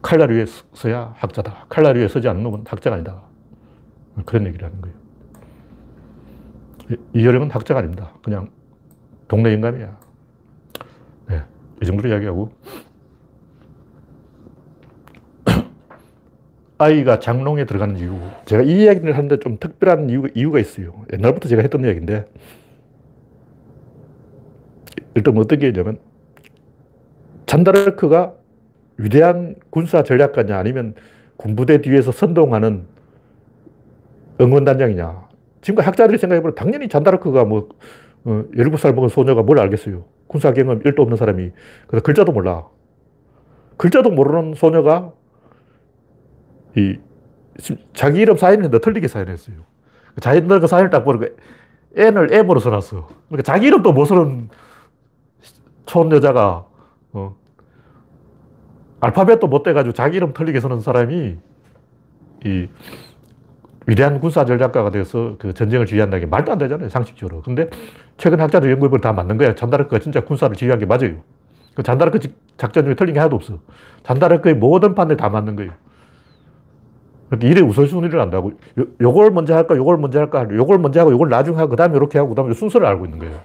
칼날 위에 서야 학자다. 칼날 위에 서지 않는 놈은 학자가 아니다. 그런 얘기를 하는 거예요. 이여령은 학자가 아닙니다. 그냥 동네 인간이야. 이 정도로 이야기하고. (coughs) 아이가 장롱에 들어가는 이유. 제가 이 이야기를 하는데 좀 특별한 이유, 이유가 있어요. 옛날부터 제가 했던 이야기인데, 일단 뭐 어떤 게 있냐면, 잔다르크가 위대한 군사 전략가냐, 아니면 군부대 뒤에서 선동하는 응원단장이냐. 지금 학자들이 생각해보면 당연히 잔다르크가 뭐, 어, 17살 먹은 소녀가 뭘 알겠어요. 군사 경험 1도 없는 사람이. 그래서 글자도 몰라. 글자도 모르는 소녀가 이 자기 이름 사인했는데 틀리게 사인했어요. 자기들 그 사인을 딱 보니까 N을 M으로 써놨어. 그러니까 자기 이름도 못 쓰는 촌 여자가 어, 알파벳도 못 돼가지고 자기 이름 틀리게 쓰는 사람이 이 위대한 군사 전략가가 돼서 그 전쟁을 지휘한다는 게 말도 안 되잖아요, 상식적으로. 근데 최근 학자들 연구해보면 다 맞는 거야. 잔다르크가 진짜 군사를 지휘한 게 맞아요. 그 잔다르크 작전 중에 틀린 게 하나도 없어. 잔다르크의 모든 판에 다 맞는 거예요. 그러니까 일의 우선순위를 안다고. 요, 요걸 먼저 할까, 요걸 먼저 할까, 요걸 먼저 하고, 요걸 나중에 하고, 그 다음에 이렇게 하고, 그 다음에 순서를 알고 있는 거예요.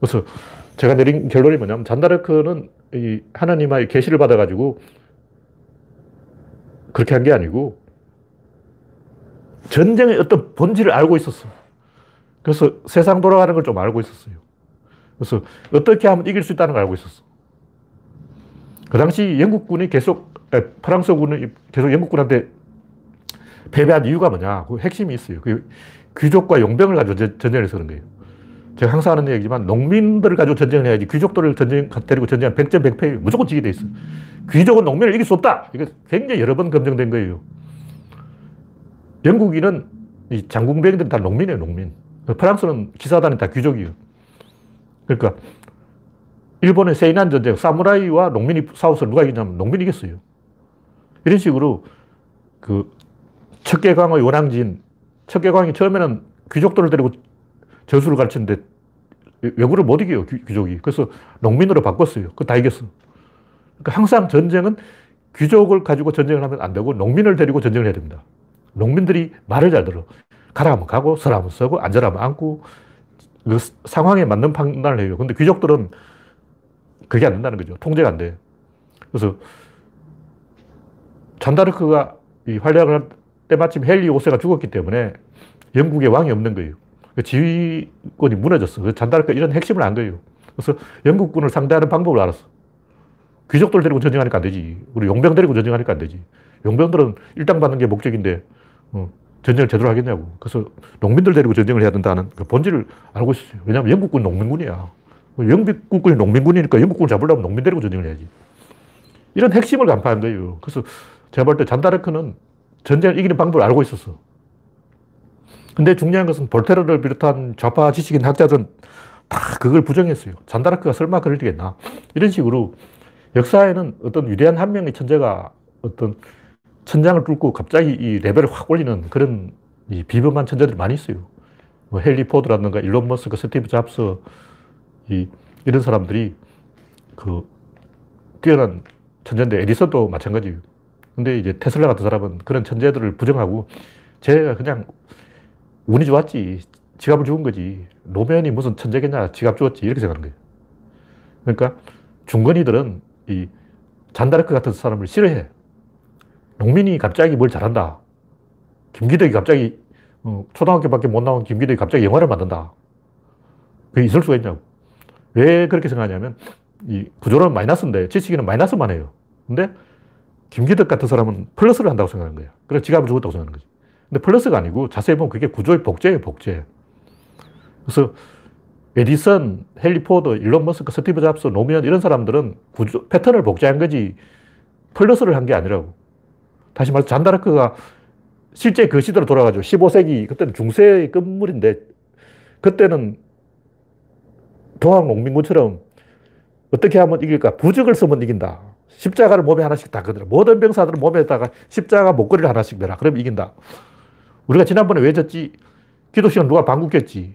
그래서 제가 내린 결론이 뭐냐면, 잔다르크는 이 하나님의 계시를 받아가지고 그렇게 한 게 아니고, 전쟁의 어떤 본질을 알고 있었어. 그래서 세상 돌아가는 걸 좀 알고 있었어요. 그래서 어떻게 하면 이길 수 있다는 걸 알고 있었어. 그 당시 영국군이 계속, 프랑스군이 계속 영국군한테 패배한 이유가 뭐냐? 그 핵심이 있어요. 그 귀족과 용병을 가지고 전쟁을 서는 거예요. 제가 항상 하는 얘기지만 농민들을 가지고 전쟁을 해야지 귀족들을 전쟁, 데리고 전쟁하면 100점 100패 무조건 지게 돼 있어. 귀족은 농민을 이길 수 없다. 이게 굉장히 여러 번 검증된 거예요. 영국인은 이 장군병들은 다 농민이에요, 농민. 프랑스는 기사단이 다 귀족이에요. 그러니까 일본의 세이난 전쟁, 사무라이와 농민이 싸워서 누가 이겼냐면 농민이 이겼어요. 이런 식으로 그 척계광의 원앙진, 척계광이 처음에는 귀족들을 데리고 저수를 가르쳤는데 외구를 못 이겨요, 귀족이. 그래서 농민으로 바꿨어요. 그거 다 이겼어. 그러니까 항상 전쟁은 귀족을 가지고 전쟁을 하면 안 되고 농민을 데리고 전쟁을 해야 됩니다. 농민들이 말을 잘 들어. 가라면 가고, 서라면 서고, 앉으라면 앉고, 그 상황에 맞는 판단을 해요. 근데 귀족들은 그게 안 된다는 거죠. 통제가 안 돼. 그래서 잔다르크가 이 활약을 할 때 마침 헨리 5세가 죽었기 때문에 영국의 왕이 없는 거예요. 그 지휘권이 무너졌어. 잔다르크가 이런 핵심을 안 거예요. 그래서 영국군을 상대하는 방법을 알았어. 귀족들 데리고 전쟁하니까 안 되지. 우리 용병 데리고 전쟁하니까 안 되지. 용병들은 일당 받는 게 목적인데, 어, 전쟁을 제대로 하겠냐고. 그래서 농민들 데리고 전쟁을 해야 된다는 그 본질을 알고 있었어요. 왜냐하면 영국군 농민군이야. 영국군이 농민군이니까 영국군을 잡으려면 농민 데리고 전쟁을 해야지. 이런 핵심을 간파한 거예요. 그래서 제가 볼 때 잔다르크는 전쟁을 이기는 방법을 알고 있었어. 근데 중요한 것은 볼테르를 비롯한 좌파 지식인 학자들은 다 그걸 부정했어요. 잔다르크가 설마 그럴 리겠나. 이런 식으로 역사에는 어떤 위대한 한 명의 천재가 어떤 천장을 뚫고 갑자기 이 레벨을 확 올리는 그런 이 비범한 천재들이 많이 있어요. 뭐 헨리 포드라든가 일론 머스크, 스티브 잡스, 이, 이런 사람들이 그 뛰어난 천재인데 에디슨도 마찬가지예요. 근데 이제 테슬라 같은 사람은 그런 천재들을 부정하고 제가 그냥 운이 좋았지. 지갑을 줏은 거지. 노무현이 무슨 천재겠냐. 지갑 줏었지. 이렇게 생각하는 거예요. 그러니까 중건이들은 이 잔다르크 같은 사람을 싫어해. 농민이 갑자기 뭘 잘한다. 김기덕이 갑자기 어, 초등학교밖에 못 나온 김기덕이 갑자기 영화를 만든다. 그게 있을 수가 있냐고. 왜 그렇게 생각하냐면 이 구조는 마이너스인데 지식인은 마이너스만 해요. 근데 김기덕 같은 사람은 플러스를 한다고 생각하는 거예요. 그래서 지갑을 죽었다고 생각하는 거지. 근데 플러스가 아니고 자세히 보면 그게 구조의 복제예요, 복제. 그래서 에디슨, 헨리 포드, 일론 머스크, 스티브 잡스, 노무현 이런 사람들은 구조, 패턴을 복제한 거지 플러스를 한 게 아니라고. 다시 말해서 잔다르크가 실제 그 시대로 돌아가죠. 15세기, 그때는 중세의 끝물인데 그때는 동학 농민군처럼 어떻게 하면 이길까? 부적을 쓰면 이긴다. 십자가를 몸에 하나씩 다 걸어라. 모든 병사들은 몸에다가 십자가 목걸이를 하나씩 매라. 그럼 이긴다. 우리가 지난번에 왜 졌지? 기도 시간 누가 방구 꼈지?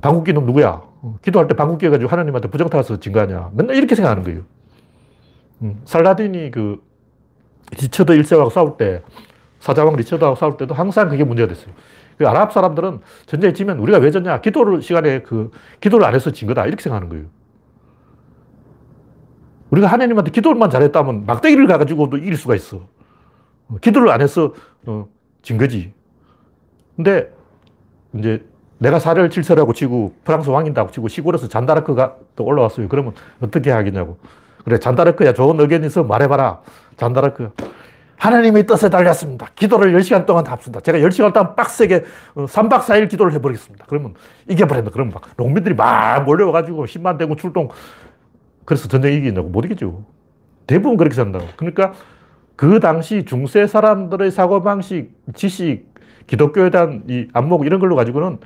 방구 낀놈 누구야? 어, 기도할 때 방구 껴가지고 하나님한테 부정 타서 진 거 아니야. 맨날 이렇게 생각하는 거예요. 음, 살라딘이 그 리처드 1세하고 싸울 때, 사자왕 리처드하고 싸울 때도 항상 그게 문제가 됐어요. 그 아랍 사람들은 전쟁에 지면 우리가 왜 졌냐? 기도를 시간에 그, 기도를 안 해서 진 거다. 이렇게 생각하는 거예요. 우리가 하나님한테 기도만 잘했다면 막대기를 가가지고도 이길 수가 있어. 어, 기도를 안 해서, 어, 진 거지. 근데 이제 내가 사를 칠세라고 치고 프랑스 왕인다고 치고 시골에서 잔다르크가 또 올라왔어요. 그러면 어떻게 하겠냐고. 그래, 잔다르크야 좋은 의견 있어 말해봐라. 잔다르크. 하나님의 뜻에 달렸습니다. 기도를 10시간 동안 합시다. 제가 10시간 동안 빡세게 3박 어, 4일 기도를 해버리겠습니다. 그러면 이겨버린다. 그러면 막 농민들이 막 몰려와가지고 10만 대군 출동. 그래서 전쟁 이기냐고 못 이기죠. 대부분 그렇게 산다고. 그러니까 그 당시 중세 사람들의 사고방식, 지식, 기독교에 대한 이 안목 이런 걸로 가지고는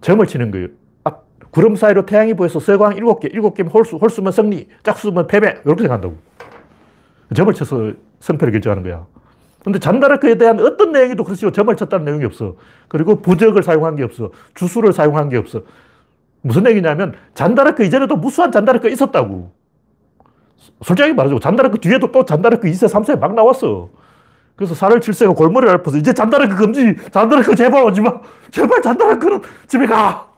점을 치는 거예요. 아, 구름 사이로 태양이 보여서 서광 일곱 개, 일곱 개면 홀수, 홀수면 승리, 짝수면 패배, 이렇게 생각한다고. 점을 쳐서 승패를 결정하는 거야. 근데 잔다르크에 대한 어떤 내용에도 그렇지 점을 쳤다는 내용이 없어. 그리고 부적을 사용한 게 없어. 주수를 사용한 게 없어. 무슨 얘기냐면 잔다르크 이전에도 무수한 잔다르크가 있었다고. 솔직하게 말하죠. 잔다르크 뒤에도 또 잔다르크 2세, 3세 막 나왔어. 그래서 살을 7세가 골머리를 앓아서 이제 잔다르크 금지, 잔다르크 제발 오지 마. 제발 잔다르크는 집에 가.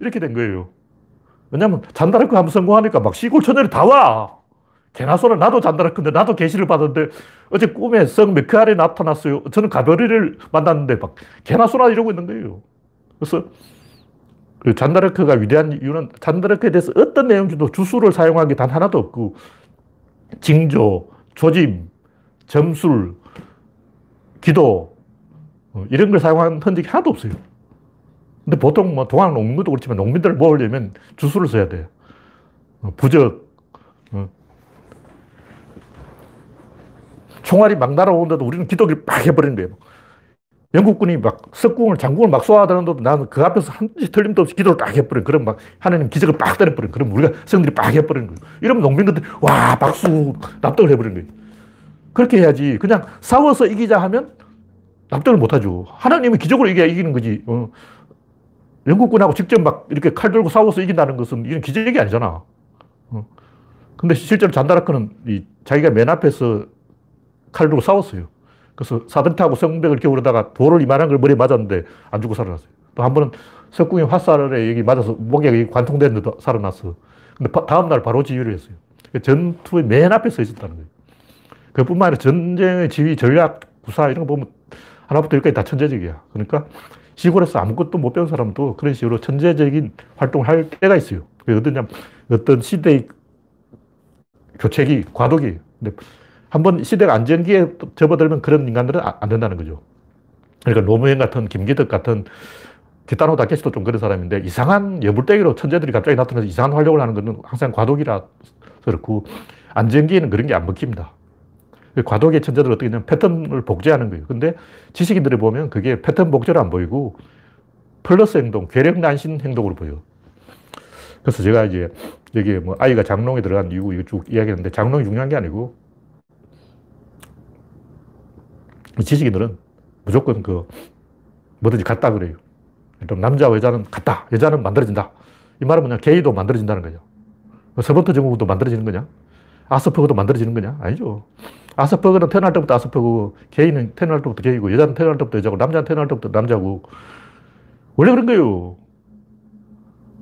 이렇게 된 거예요. 왜냐면 잔다르크 한번 성공하니까 막 시골 처녀들이 다 와. 개나 소는 나도 잔다르크인데 나도 계시를 받았는데 어제 꿈에 성 메크알이 나타났어요. 저는 가버리를 만났는데 막 개나 소나 이러고 있는 거예요. 그래서 그 잔다르크가 위대한 이유는 잔다르크에 대해서 어떤 내용도 주수를 사용한 게 단 하나도 없고 징조, 조짐, 점술, 기도, 어, 이런 걸 사용한 흔적이 하나도 없어요. 근데 보통 뭐 동안 농민도 그렇지만 농민들을 모으려면 주술을 써야 돼요. 어, 부적, 어. 총알이 막 날아오는데도 우리는 기도기를 막 해버리는 거예요. 영국군이 막 석궁을, 장궁을 막 쏘아대는데도 나는 그 앞에서 한지 틀림도 없이 기도를 딱 해버린 그럼 막 하나님 기적을 빡 때려버린 그럼 우리가 성들이 빡 해버리는 거예요. 이러면 농민들 와, 박수, 납득을 해버리는 거예요. 그렇게 해야지. 그냥 싸워서 이기자 하면 납득을 못 하죠. 하나님은 기적으로 이겨야 이기는 거지. 어. 영국군하고 직접 막 이렇게 칼 들고 싸워서 이긴다는 것은 이건 기적이 아니잖아. 어. 근데 실제로 잔다라크는 이 자기가 맨 앞에서 칼 들고 싸웠어요. 그래서 사드타고 성벽을 겨우려다가 돌을 이만한 걸 머리에 맞았는데 안 죽고 살아났어요. 또 한 번은 석궁의 화살에 여기 맞아서 목에 관통됐는데 살아났어. 근데 다음날 바로 지휘를 했어요. 전투의 맨 앞에 서 있었다는 거예요. 그뿐만 아니라 전쟁의 지휘, 전략, 구사 이런 거 보면 하나부터 열까지 다 천재적이야. 그러니까 시골에서 아무것도 못 배운 사람도 그런 식으로 천재적인 활동을 할 때가 있어요. 어떤, 어떤 시대의 교체기, 과도기. 근데 한번 시대가 안정기에 접어들면 그런 인간들은 안 된다는 거죠. 그러니까 노무현 같은 김기덕 같은 기타노 다케시도 좀 그런 사람인데 이상한 여불대기로 천재들이 갑자기 나타나서 이상한 활동을 하는 것은 항상 과도기라 그렇고 안정기에는 그런 게 안 먹힙니다. 과도기의 천재들 어떻게 냐면 패턴을 복제하는 거예요. 근데 지식인들이 보면 그게 패턴 복제로 안 보이고 플러스 행동, 괴력 난신 행동으로 보여. 그래서 제가 이제 여기 뭐 아이가 장롱에 들어간 이유 이거 쭉 이야기했는데 장롱이 중요한 게 아니고 지식인들은 무조건 그 뭐든지 같다 그래요. 남자와 여자는 같다. 여자는 만들어진다. 이 말은 뭐냐? 게이도 만들어진다는 거죠. 서번트 증후군도 만들어지는 거냐? 아스퍼거도 만들어지는 거냐? 아니죠. 아스퍼거는 태어날 때부터 아스퍼거, 게이는 태어날 때부터 게이고, 여자는 태어날 때부터 여자고, 남자는 태어날 때부터 남자고. 원래 그런 거예요.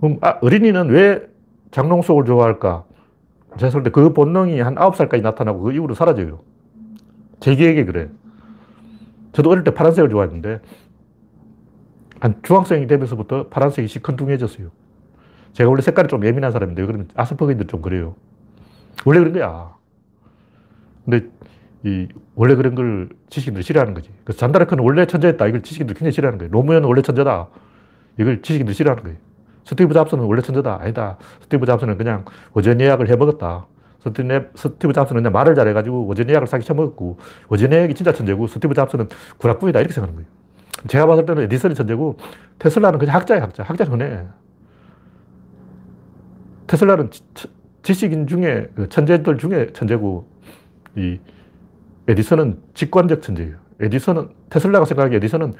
그럼 아, 어린이는 왜 장롱 속을 좋아할까? 제가 볼때그 본능이 한 9살까지 나타나고 그 이후로 사라져요. 제 기억에 그래. 저도 어릴 때 파란색을 좋아했는데 한 중학생이 되면서부터 파란색이 시큰둥해졌어요. 제가 원래 색깔이 좀 예민한 사람인데 그러면 아스퍼거인들 좀 그래요. 원래 그런 거야. 근데 이 원래 그런 걸 지식인들이 싫어하는 거지. 그래서 잔다르크는 원래 천재였다. 이걸 지식인들이 굉장히 싫어하는 거예요. 노무현은 원래 천재다. 이걸 지식인들이 싫어하는 거예요. 스티브 잡스는 원래 천재다. 아니다. 스티브 잡스는 그냥 워즈니악을 해먹었다. 스티브, 스티브 잡스는 그냥 말을 잘해가지고 워즈니악을 사기 쳐먹었고, 워즈니악이 진짜 천재고, 스티브 잡스는 구라뿐이다. 이렇게 생각하는 거예요. 제가 봤을 때는 에디슨이 천재고, 테슬라는 그냥 학자야, 학자. 학자는 흔해. 테슬라는 지식인 중에, 그 천재들 중에 천재고, 이 에디슨은 직관적 천재예요. 에디슨은, 테슬라가 생각하기에 에디슨은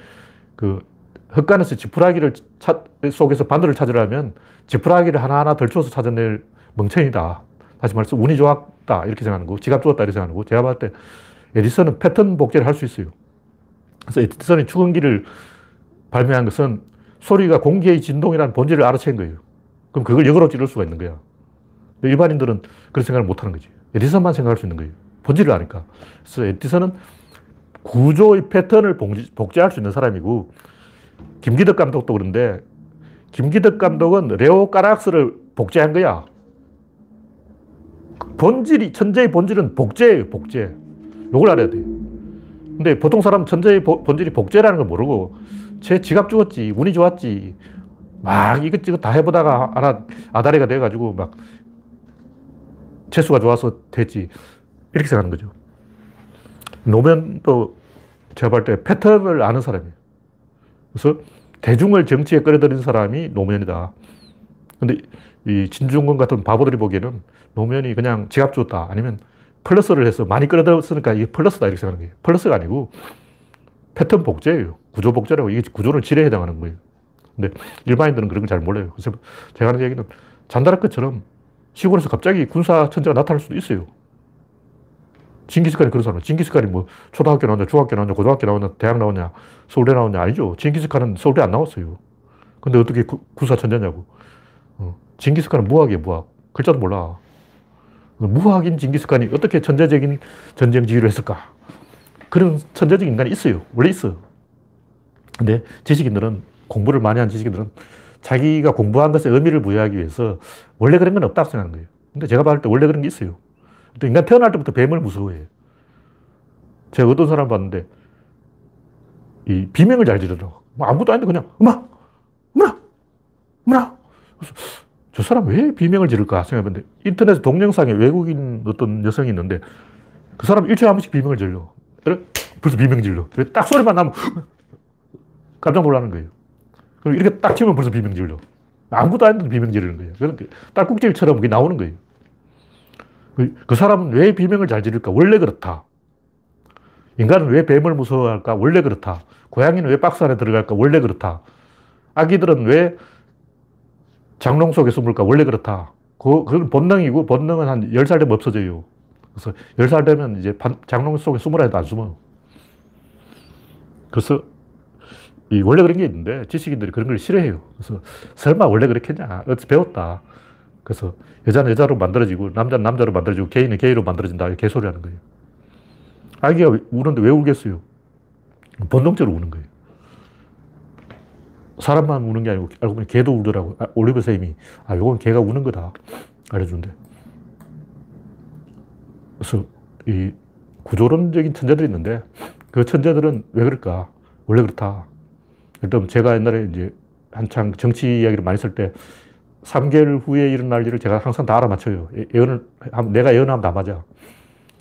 그 흙간에서 지푸라기를 찾, 속에서 바늘을 찾으려면 지푸라기를 하나하나 덜쳐서 찾아낼 멍청이다. 다시 말해서 운이 좋았다. 이렇게 생각하는 거고, 지갑 좋았다. 이렇게 생각하는 거고, 제가 봤을 때 에디슨은 패턴 복제를 할 수 있어요. 그래서 에디슨이 축원기를 발명한 것은 소리가 공기의 진동이라는 본질을 알아챈 거예요. 그럼 그걸 역으로 찌를 수가 있는 거야. 일반인들은 그런 생각을 못 하는 거지. 에디슨만 생각할 수 있는 거예요. 본질을 아니까. 그래서 에디슨은 구조의 패턴을 복제할 수 있는 사람이고, 김기덕 감독도 그런데, 김기덕 감독은 레오 까락스를 복제한 거야. 본질이, 천재의 본질은 복제예요, 복제. 요걸 알아야 돼. 근데 보통 사람 천재의 본질이 복제라는 걸 모르고, 제 지갑 죽었지, 운이 좋았지, 막 이것저것 다 해보다가 하나 아다리가 돼가지고 막 재수가 좋아서 됐지. 이렇게 생각하는 거죠. 노면도 제가 볼 때 패턴을 아는 사람이에요. 그래서 대중을 정치에 끌어들인 사람이 노무현이다. 근데 이 진중권 같은 바보들이 보기에는 노무현이 그냥 지갑 줬다. 아니면 플러스를 해서 많이 끌어들였으니까 이게 플러스다. 이렇게 생각하는 거예요. 플러스가 아니고 패턴 복제예요. 구조 복제라고 이게 구조는 질에 해당하는 거예요. 근데 일반인들은 그런 걸 잘 몰라요. 그래서 제가 하는 얘기는 잔다라크처럼 시골에서 갑자기 군사 천재가 나타날 수도 있어요. 징기스칸이 그런 사람. 징기스칸이 뭐 초등학교 나왔냐, 중학교 나왔냐, 고등학교 나왔냐, 대학 나왔냐, 서울대 나왔냐 아니죠. 징기스칸은 서울대 안 나왔어요. 근데 어떻게 구, 군사 천재냐고. 어. 징기스칸은 무학이에요, 무학. 글자도 몰라. 무학인 징기스칸이 어떻게 천재적인 전쟁 지휘를 했을까? 그런 천재적인 인간이 있어요. 원래 있어. 근데 지식인들은 공부를 많이 한 지식인들은 자기가 공부한 것에 의미를 부여하기 위해서 원래 그런 건 없다고 생각하는 거예요. 근데 제가 봤을 때 원래 그런 게 있어요. 인간 태어날 때부터 뱀을 무서워해요. 제가 어떤 사람 봤는데 이 비명을 잘 지르더라고. 뭐 아무것도 아닌데 그냥, 엄마! 엄마! 엄마! 저 사람 왜 비명을 지를까 생각해봤는데 인터넷 동영상에 외국인 어떤 여성이 있는데 그 사람 일주일에 한 번씩 비명을 질러. 벌써 비명 질러. 딱 소리만 나면 (laughs) 깜짝 놀라는 거예요. 그럼 이렇게 딱 치면 벌써 비명 질러. 아무것도 아닌데 비명 지르는 거예요. 그러니까 딸꾹질처럼 그게 나오는 거예요. 그, 그 사람은 왜 비명을 잘 지를까? 원래 그렇다. 인간은 왜 뱀을 무서워할까? 원래 그렇다. 고양이는 왜 박스 안에 들어갈까? 원래 그렇다. 아기들은 왜 장롱 속에 숨을까? 원래 그렇다. 그, 그건 본능이고, 본능은 한 10살 되면 없어져요. 그래서 10살 되면 이제 장롱 속에 숨으라 해도 안 숨어요. 그래서 이 원래 그런 게 있는데 지식인들이 그런 걸 싫어해요. 그래서 설마 원래 그렇겠냐? 어디서 배웠다. 그래서 여자는 여자로 만들어지고 남자는 남자로 만들어지고 게이는 게이로 만들어진다. 개소리 하는 거예요. 아기가 우는데 왜 울겠어요? 본능적으로 우는 거예요. 사람만 우는 게 아니고 알고 보니 개도 울더라고. 아, 올리브 쌤이 아, 요건 개가 우는 거다. 알려준대. 그래서 이 구조론적인 천재들이 있는데 그 천재들은 왜 그럴까? 원래 그렇다. 일단 제가 옛날에 이제 한창 정치 이야기를 많이 쓸 때 3개월 후에 일어날 일을 제가 항상 다 알아맞혀요. 예, 예언을, 내가 예언하면 다 맞아.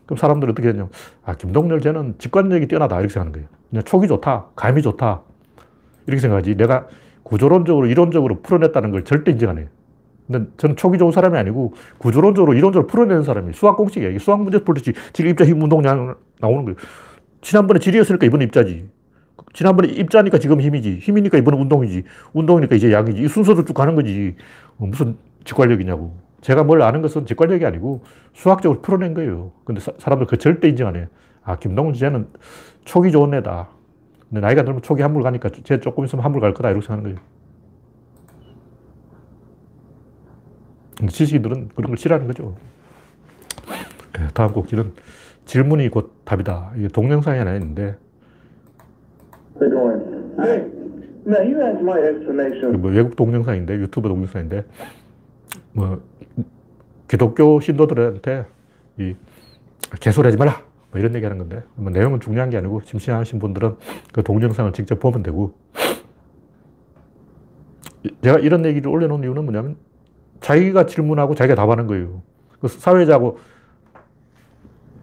그럼 사람들은 어떻게 되냐 아, 김동렬 쟤는 직관력이 뛰어나다. 이렇게 생각하는 거예요. 그냥 촉이 좋다. 감이 좋다. 이렇게 생각하지. 내가 구조론적으로, 이론적으로 풀어냈다는 걸 절대 인정 안 해요. 근데 저는 촉이 좋은 사람이 아니고 구조론적으로, 이론적으로 풀어내는 사람이 수학 공식이에요. 수학 문제 풀듯이 질, 입자, 힘, 운동량 나오는 거예요. 지난번에 질이었으니까 이번에 입자지. 지난번에 입자니까 지금 힘이지. 힘이니까 이번에 운동이지. 운동이니까 이제 양이지. 이 순서로 쭉 가는 거지. 어, 무슨 직관력이냐고. 제가 뭘 아는 것은 직관력이 아니고 수학적으로 풀어낸 거예요. 근데 사, 람들 그 절대 인정 안 해요. 아, 김동훈 쟤는 촉이 좋은 애다. 근데 나이가 들면 촉이 한물 가니까 쟤 조금 있으면 한물 갈 거다. 이렇게 생각하는 거예요. 지식인들은 그런 걸 싫어하는 거죠. 네, 다음 곡지는 질문이 곧 답이다. 이게 동영상이 하나 있는데 뭐 외국 동영상인데 유튜브 동영상인데 뭐 기독교 신도들한테 이 개소리하지 마라 뭐 이런 얘기 하는 건데 뭐 내용은 중요한 게 아니고 심심하신 분들은 그 동영상을 직접 보면 되고 제가 이런 얘기를 올려놓은 이유는 뭐냐면 자기가 질문하고 자기가 답하는 거예요. 그 사회자하고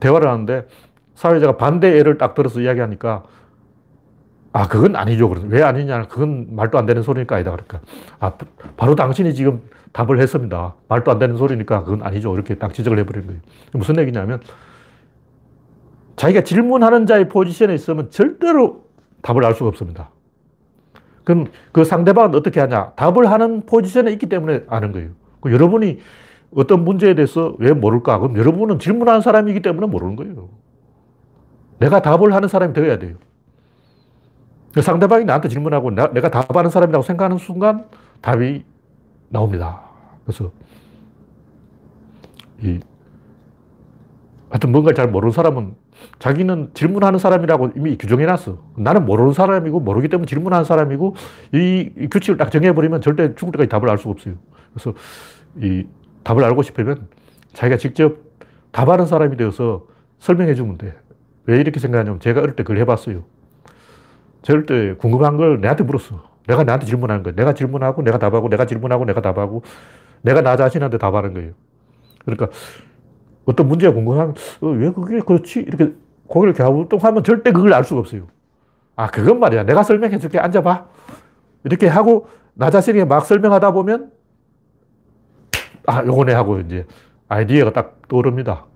대화를 하는데 사회자가 반대 예를 딱 들어서 이야기하니까 아, 그건 아니죠. 왜 아니냐. 그건 말도 안 되는 소리니까 아니다. 그러니까. 아, 바로 당신이 지금 답을 했습니다. 말도 안 되는 소리니까 그건 아니죠. 이렇게 딱 지적을 해버린 거예요. 무슨 얘기냐면 자기가 질문하는 자의 포지션에 있으면 절대로 답을 알 수가 없습니다. 그럼 그 상대방은 어떻게 하냐? 답을 하는 포지션에 있기 때문에 아는 거예요. 그 여러분이 어떤 문제에 대해서 왜 모를까? 그럼 여러분은 질문하는 사람이기 때문에 모르는 거예요. 내가 답을 하는 사람이 되어야 돼요. 상대방이 나한테 질문하고 나, 내가 답하는 사람이라고 생각하는 순간 답이 나옵니다. 그래서 이 하여튼 뭔가를 잘 모르는 사람은 자기는 질문하는 사람이라고 이미 규정해놨어. 나는 모르는 사람이고 모르기 때문에 질문하는 사람이고 이, 이 규칙을 딱 정해버리면 절대 죽을 때까지 답을 알 수가 없어요. 그래서 이 답을 알고 싶으면 자기가 직접 답하는 사람이 되어서 설명해 주면 돼. 왜 이렇게 생각하냐면 제가 어릴 때 그걸 해봤어요. 절대 궁금한 걸 내한테 물었어. 내가 나한테 질문하는 거야. 내가 질문하고, 내가 답하고, 내가 질문하고, 내가 답하고, 내가 나 자신한테 답하는 거예요. 그러니까 어떤 문제가 궁금하면, 어, 왜 그게 그렇지? 이렇게 고개를 갸우뚱하면 절대 그걸 알 수가 없어요. 아, 그건 말이야. 내가 설명해 줄게. 앉아봐. 이렇게 하고, 나 자신에게 막 설명하다 보면, 아, 요거네 하고 이제 아이디어가 딱 떠오릅니다.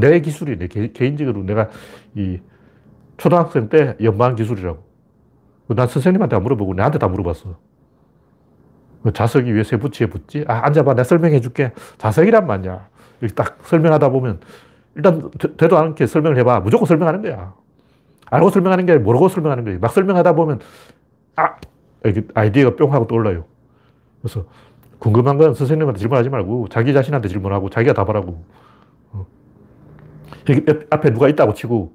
내 기술이네. 개인적으로 내가 이 초등학생 때 연방 기술이라고. 난 선생님한테 안 물어보고 내한테 다 물어봤어. 그 자석이 왜세 붙이에 붙지? 아, 앉아봐. 내가 설명해 줄게. 자석이란 말이야. 이렇게 딱 설명하다 보면 일단 되도 않게 설명을 해봐. 무조건 설명하는 거야. 알고 설명하는 게 아니라 모르고 설명하는 거야. 막 설명하다 보면 아! 이렇게 아이디어가 뿅 하고 떠올라요. 그래서 궁금한 건 선생님한테 질문하지 말고 자기 자신한테 질문하고 자기가 답하라고. 어. 여기 앞에 누가 있다고 치고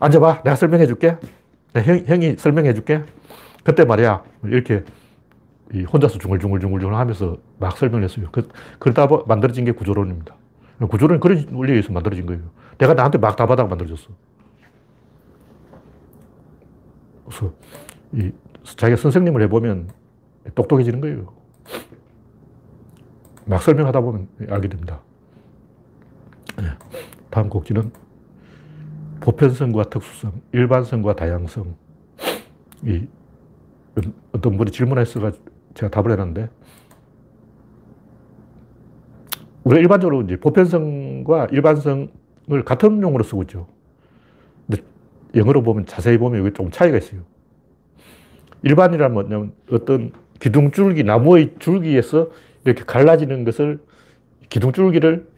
앉아봐. 내가 설명해 줄게. 네, 형, 형이 설명해 줄게. 그때 말이야, 이렇게 혼자서 중얼중얼중얼 하면서 막 설명을 했어요. 그, 그러다 만들어진 게 구조론입니다. 구조론이 그런 원리에 의해서 만들어진 거예요. 내가 나한테 막 답하다가 만들어졌어. 그래서 이 자기가 선생님을 해보면 똑똑해지는 거예요. 막 설명하다 보면 알게 됩니다. 네. 다음 곡지는 보편성과 특수성, 일반성과 다양성. 이 어떤 분이 질문했어가 제가 답을 해놨는데 우리가 일반적으로 이제 보편성과 일반성을 같은 용어로 쓰고 있죠. 근데 영어로 보면 자세히 보면 여기 좀 차이가 있어요. 일반이란 뭐냐면 어떤 기둥줄기, 나무의 줄기에서 이렇게 갈라지는 것을 기둥줄기를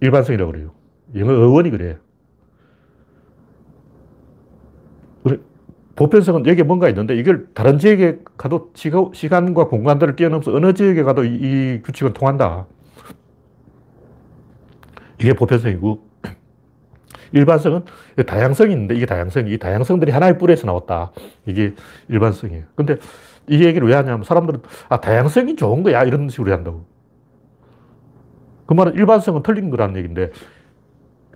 일반성이라고 그래요. 영어 어원이 그래요. 보편성은 여기에 뭔가 있는데 이걸 다른 지역에 가도 시간과 공간들을 뛰어넘어서 어느 지역에 가도 이, 이 규칙은 통한다. 이게 보편성이고 (clears throat) 일반성은 다양성이 있는데 이게 다양성이 이 다양성들이 하나의 뿔에서 나왔다. 이게 일반성이에요. 근데 이 얘기를 왜 하냐면 사람들은 아 다양성이 좋은 거야 이런 식으로 한다고. 그 말은 일반성은 틀린 거라는 얘기인데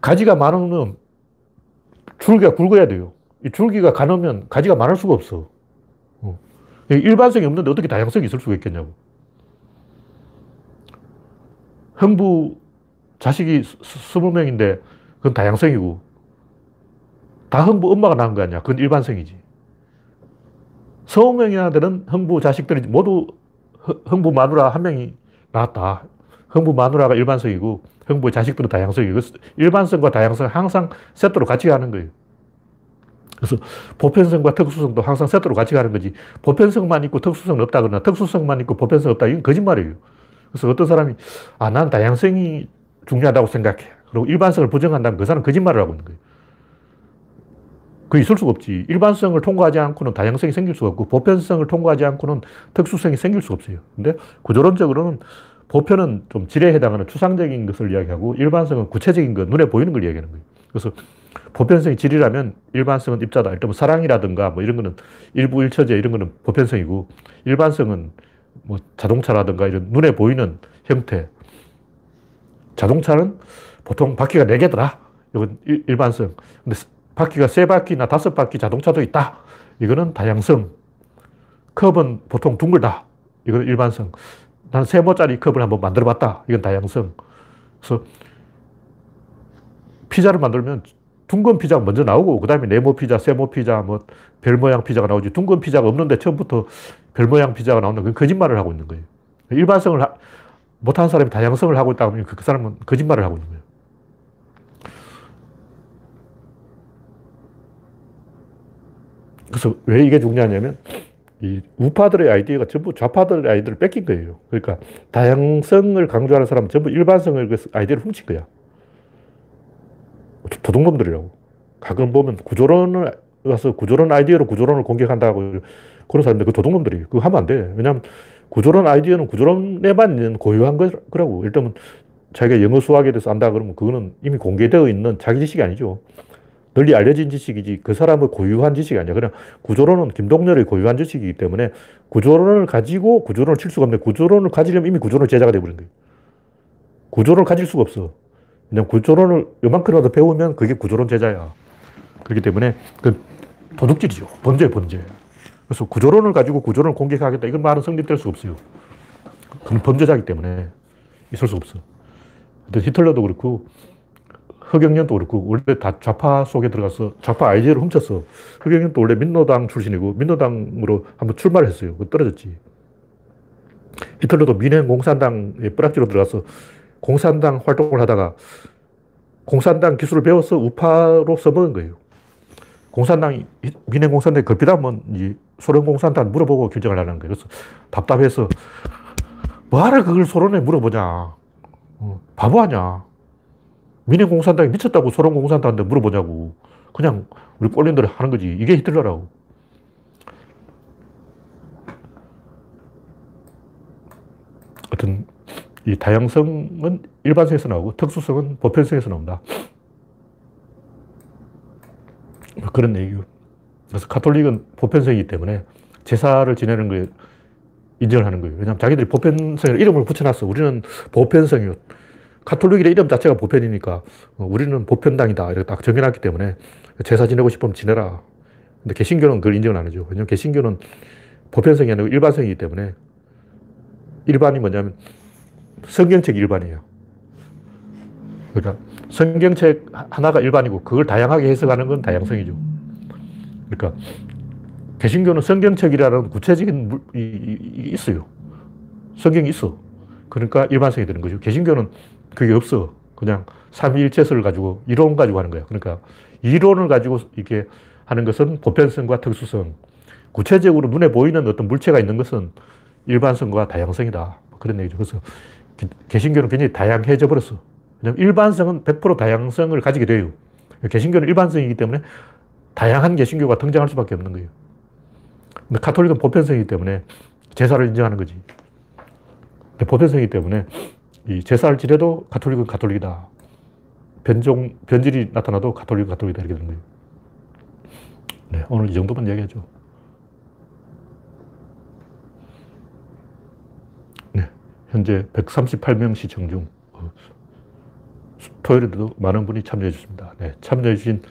가지가 많으면 줄기가 굵어야 돼요. 이 줄기가 가늘면 가지가 많을 수가 없어. 어. 일반성이 없는데 어떻게 다양성이 있을 수가 있겠냐고. 형부 자식이 스무 명인데 그건 다양성이고 다 흥부 엄마가 낳은 거 아니야. 그건 일반성이지. 스무 명이나 되는 흥부 자식들이 모두 흥부 마누라 한 명이 낳았다. 흥부 마누라가 일반성이고 흥부의 자식들은 다양성이고 일반성과 다양성 항상 세트로 같이 가는 거예요. 그래서 보편성과 특수성도 항상 세트로 같이 가는 거지. 보편성만 있고 특수성은 없다거나 특수성만 있고 보편성 없다. 이건 거짓말이에요. 그래서 어떤 사람이 아, 난 다양성이 중요하다고 생각해. 그리고 일반성을 부정한다면 그 사람은 거짓말을 하고 있는 거예요. 그 있을 수가 없지. 일반성을 통과하지 않고는 다양성이 생길 수가 없고, 보편성을 통과하지 않고는 특수성이 생길 수가 없어요. 근데 구조론적으로는 보편은 좀 질에 해당하는 추상적인 것을 이야기하고, 일반성은 구체적인 것, 눈에 보이는 걸 이야기하는 거예요. 그래서 보편성이 질이라면 일반성은 입자다. 일단 뭐 사랑이라든가 뭐 이런 거는 일부 일처제 이런 거는 보편성이고, 일반성은 뭐 자동차라든가 이런 눈에 보이는 형태, 자동차는 보통 바퀴가 4개더라. 이건 일반성. 근데 바퀴가 3바퀴나 5바퀴 자동차도 있다. 이거는 다양성. 컵은 보통 둥글다. 이건 일반성. 난 세모짜리 컵을 한번 만들어 봤다. 이건 다양성. 그래서 피자를 만들면 둥근 피자가 먼저 나오고, 그 다음에 네모 피자, 세모 피자, 뭐, 별 모양 피자가 나오지. 둥근 피자가 없는데 처음부터 별 모양 피자가 나온다. 그건 거짓말을 하고 있는 거예요. 일반성을 못하는 사람이 다양성을 하고 있다 보면 그, 그 사람은 거짓말을 하고 있는 거예요. 그래서 왜 이게 중요하냐면 이 우파들의 아이디어가 전부 좌파들의 아이디어를 뺏긴 거예요. 그러니까 다양성을 강조하는 사람은 전부 일반성을 그 아이디어를 훔친 거야. 도둑놈들이라고. 가끔 보면 구조론을 와서 구조론 아이디어로 구조론을 공격한다고 그런 사람들 그 도둑놈들이 그거 하면 안 돼. 왜냐하면 구조론 아이디어는 구조론에만 있는 고유한 거라고. 일단 자기가 영어 수학에 대해서 안다 그러면 그거는 이미 공개되어 있는 자기 지식이 아니죠. 널리 알려진 지식이지 그 사람의 고유한 지식이 아니야. 그냥 구조론은 김동렬의 고유한 지식이기 때문에 구조론을 가지고 구조론을 칠 수가 없는데 구조론을 가지려면 이미 구조론 제자가 되어버린 거예요. 구조론을 가질 수가 없어. 그냥 구조론을 요만큼이라도 배우면 그게 구조론 제자야. 그렇기 때문에 그 도둑질이죠. 범죄, 범죄. 그래서 구조론을 가지고 구조론을 공격하겠다. 이건 말은 성립될 수 없어요. 그건 범죄자이기 때문에 있을 수 없어. 히틀러도 그렇고, 허경련도 그렇고, 원래 다 좌파 속에 들어가서 좌파 아이디어를 훔쳤어. 허경련도 원래 민노당 출신이고, 민노당으로 한번 출마를 했어요. 떨어졌지. 히틀러도 민행 공산당에 뿌락지로 들어가서 공산당 활동을 하다가 공산당 기술을 배워서 우파로 써먹은 거예요. 공산당이, 민행 공산당이 걸핏하면 소련 공산당 물어보고 결정을 하는 거예요. 그래서 답답해서 뭐하러 그걸 소련에 물어보냐. 어, 바보 아냐. 민행 공산당이 미쳤다고 소련 공산당한테 물어보냐고. 그냥 우리 꼴린 대로 하는 거지. 이게 히틀러라고. 어떤 이 다양성은 일반성에서 나오고 특수성은 보편성에서 나온다. 뭐 그런 얘기고. 그래서 카톨릭은 보편성이기 때문에 제사를 지내는 거에 인정을 하는 거예요. 왜냐하면 자기들이 보편성에 이름을 붙여놨어. 우리는 보편성이요. 카톨릭의 이름 자체가 보편이니까 어, 우리는 보편당이다. 이렇게 딱 정해놨기 때문에 제사 지내고 싶으면 지내라. 근데 개신교는 그걸 인정을 안 해줘. 왜냐면 개신교는 보편성이 아니고 일반성이기 때문에 일반이 뭐냐면 성경책 일반이에요. 그러니까 성경책 하나가 일반이고 그걸 다양하게 해석하는 건 다양성이죠. 그러니까 개신교는 성경책이라는 구체적인 물, 이, 이, 있어요. 성경이 있어. 그러니까 일반성이 되는 거죠. 개신교는 그게 없어. 그냥 삼위일체설을 가지고 이론 가지고 하는 거야. 그러니까 이론을 가지고 이게 하는 것은 보편성과 특수성. 구체적으로 눈에 보이는 어떤 물체가 있는 것은 일반성과 다양성이다. 그런 얘기죠. 그래서 개신교는 굉장히 다양해져 버렸어. 왜냐면 일반성은 100% 다양성을 가지게 돼요. 개신교는 일반성이기 때문에 다양한 개신교가 등장할 수밖에 없는 거예요. 근데 카톨릭은 보편성이기 때문에 제사를 인정하는 거지. 근데 보편성이기 때문에 이 제사를 지내도 가톨릭은 가톨릭이다. 변종, 변질이 나타나도 가톨릭은 가톨릭이다. 이렇게 되는 거예요. 네, 오늘 이 정도만 이야기하죠. 네, 현재 138명 시청 중 어, 토요일에도 많은 분이 참여해 주십니다. 네, 참여해 주신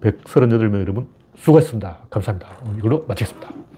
138명 여러분 수고했습니다. 감사합니다. 이걸로 마치겠습니다.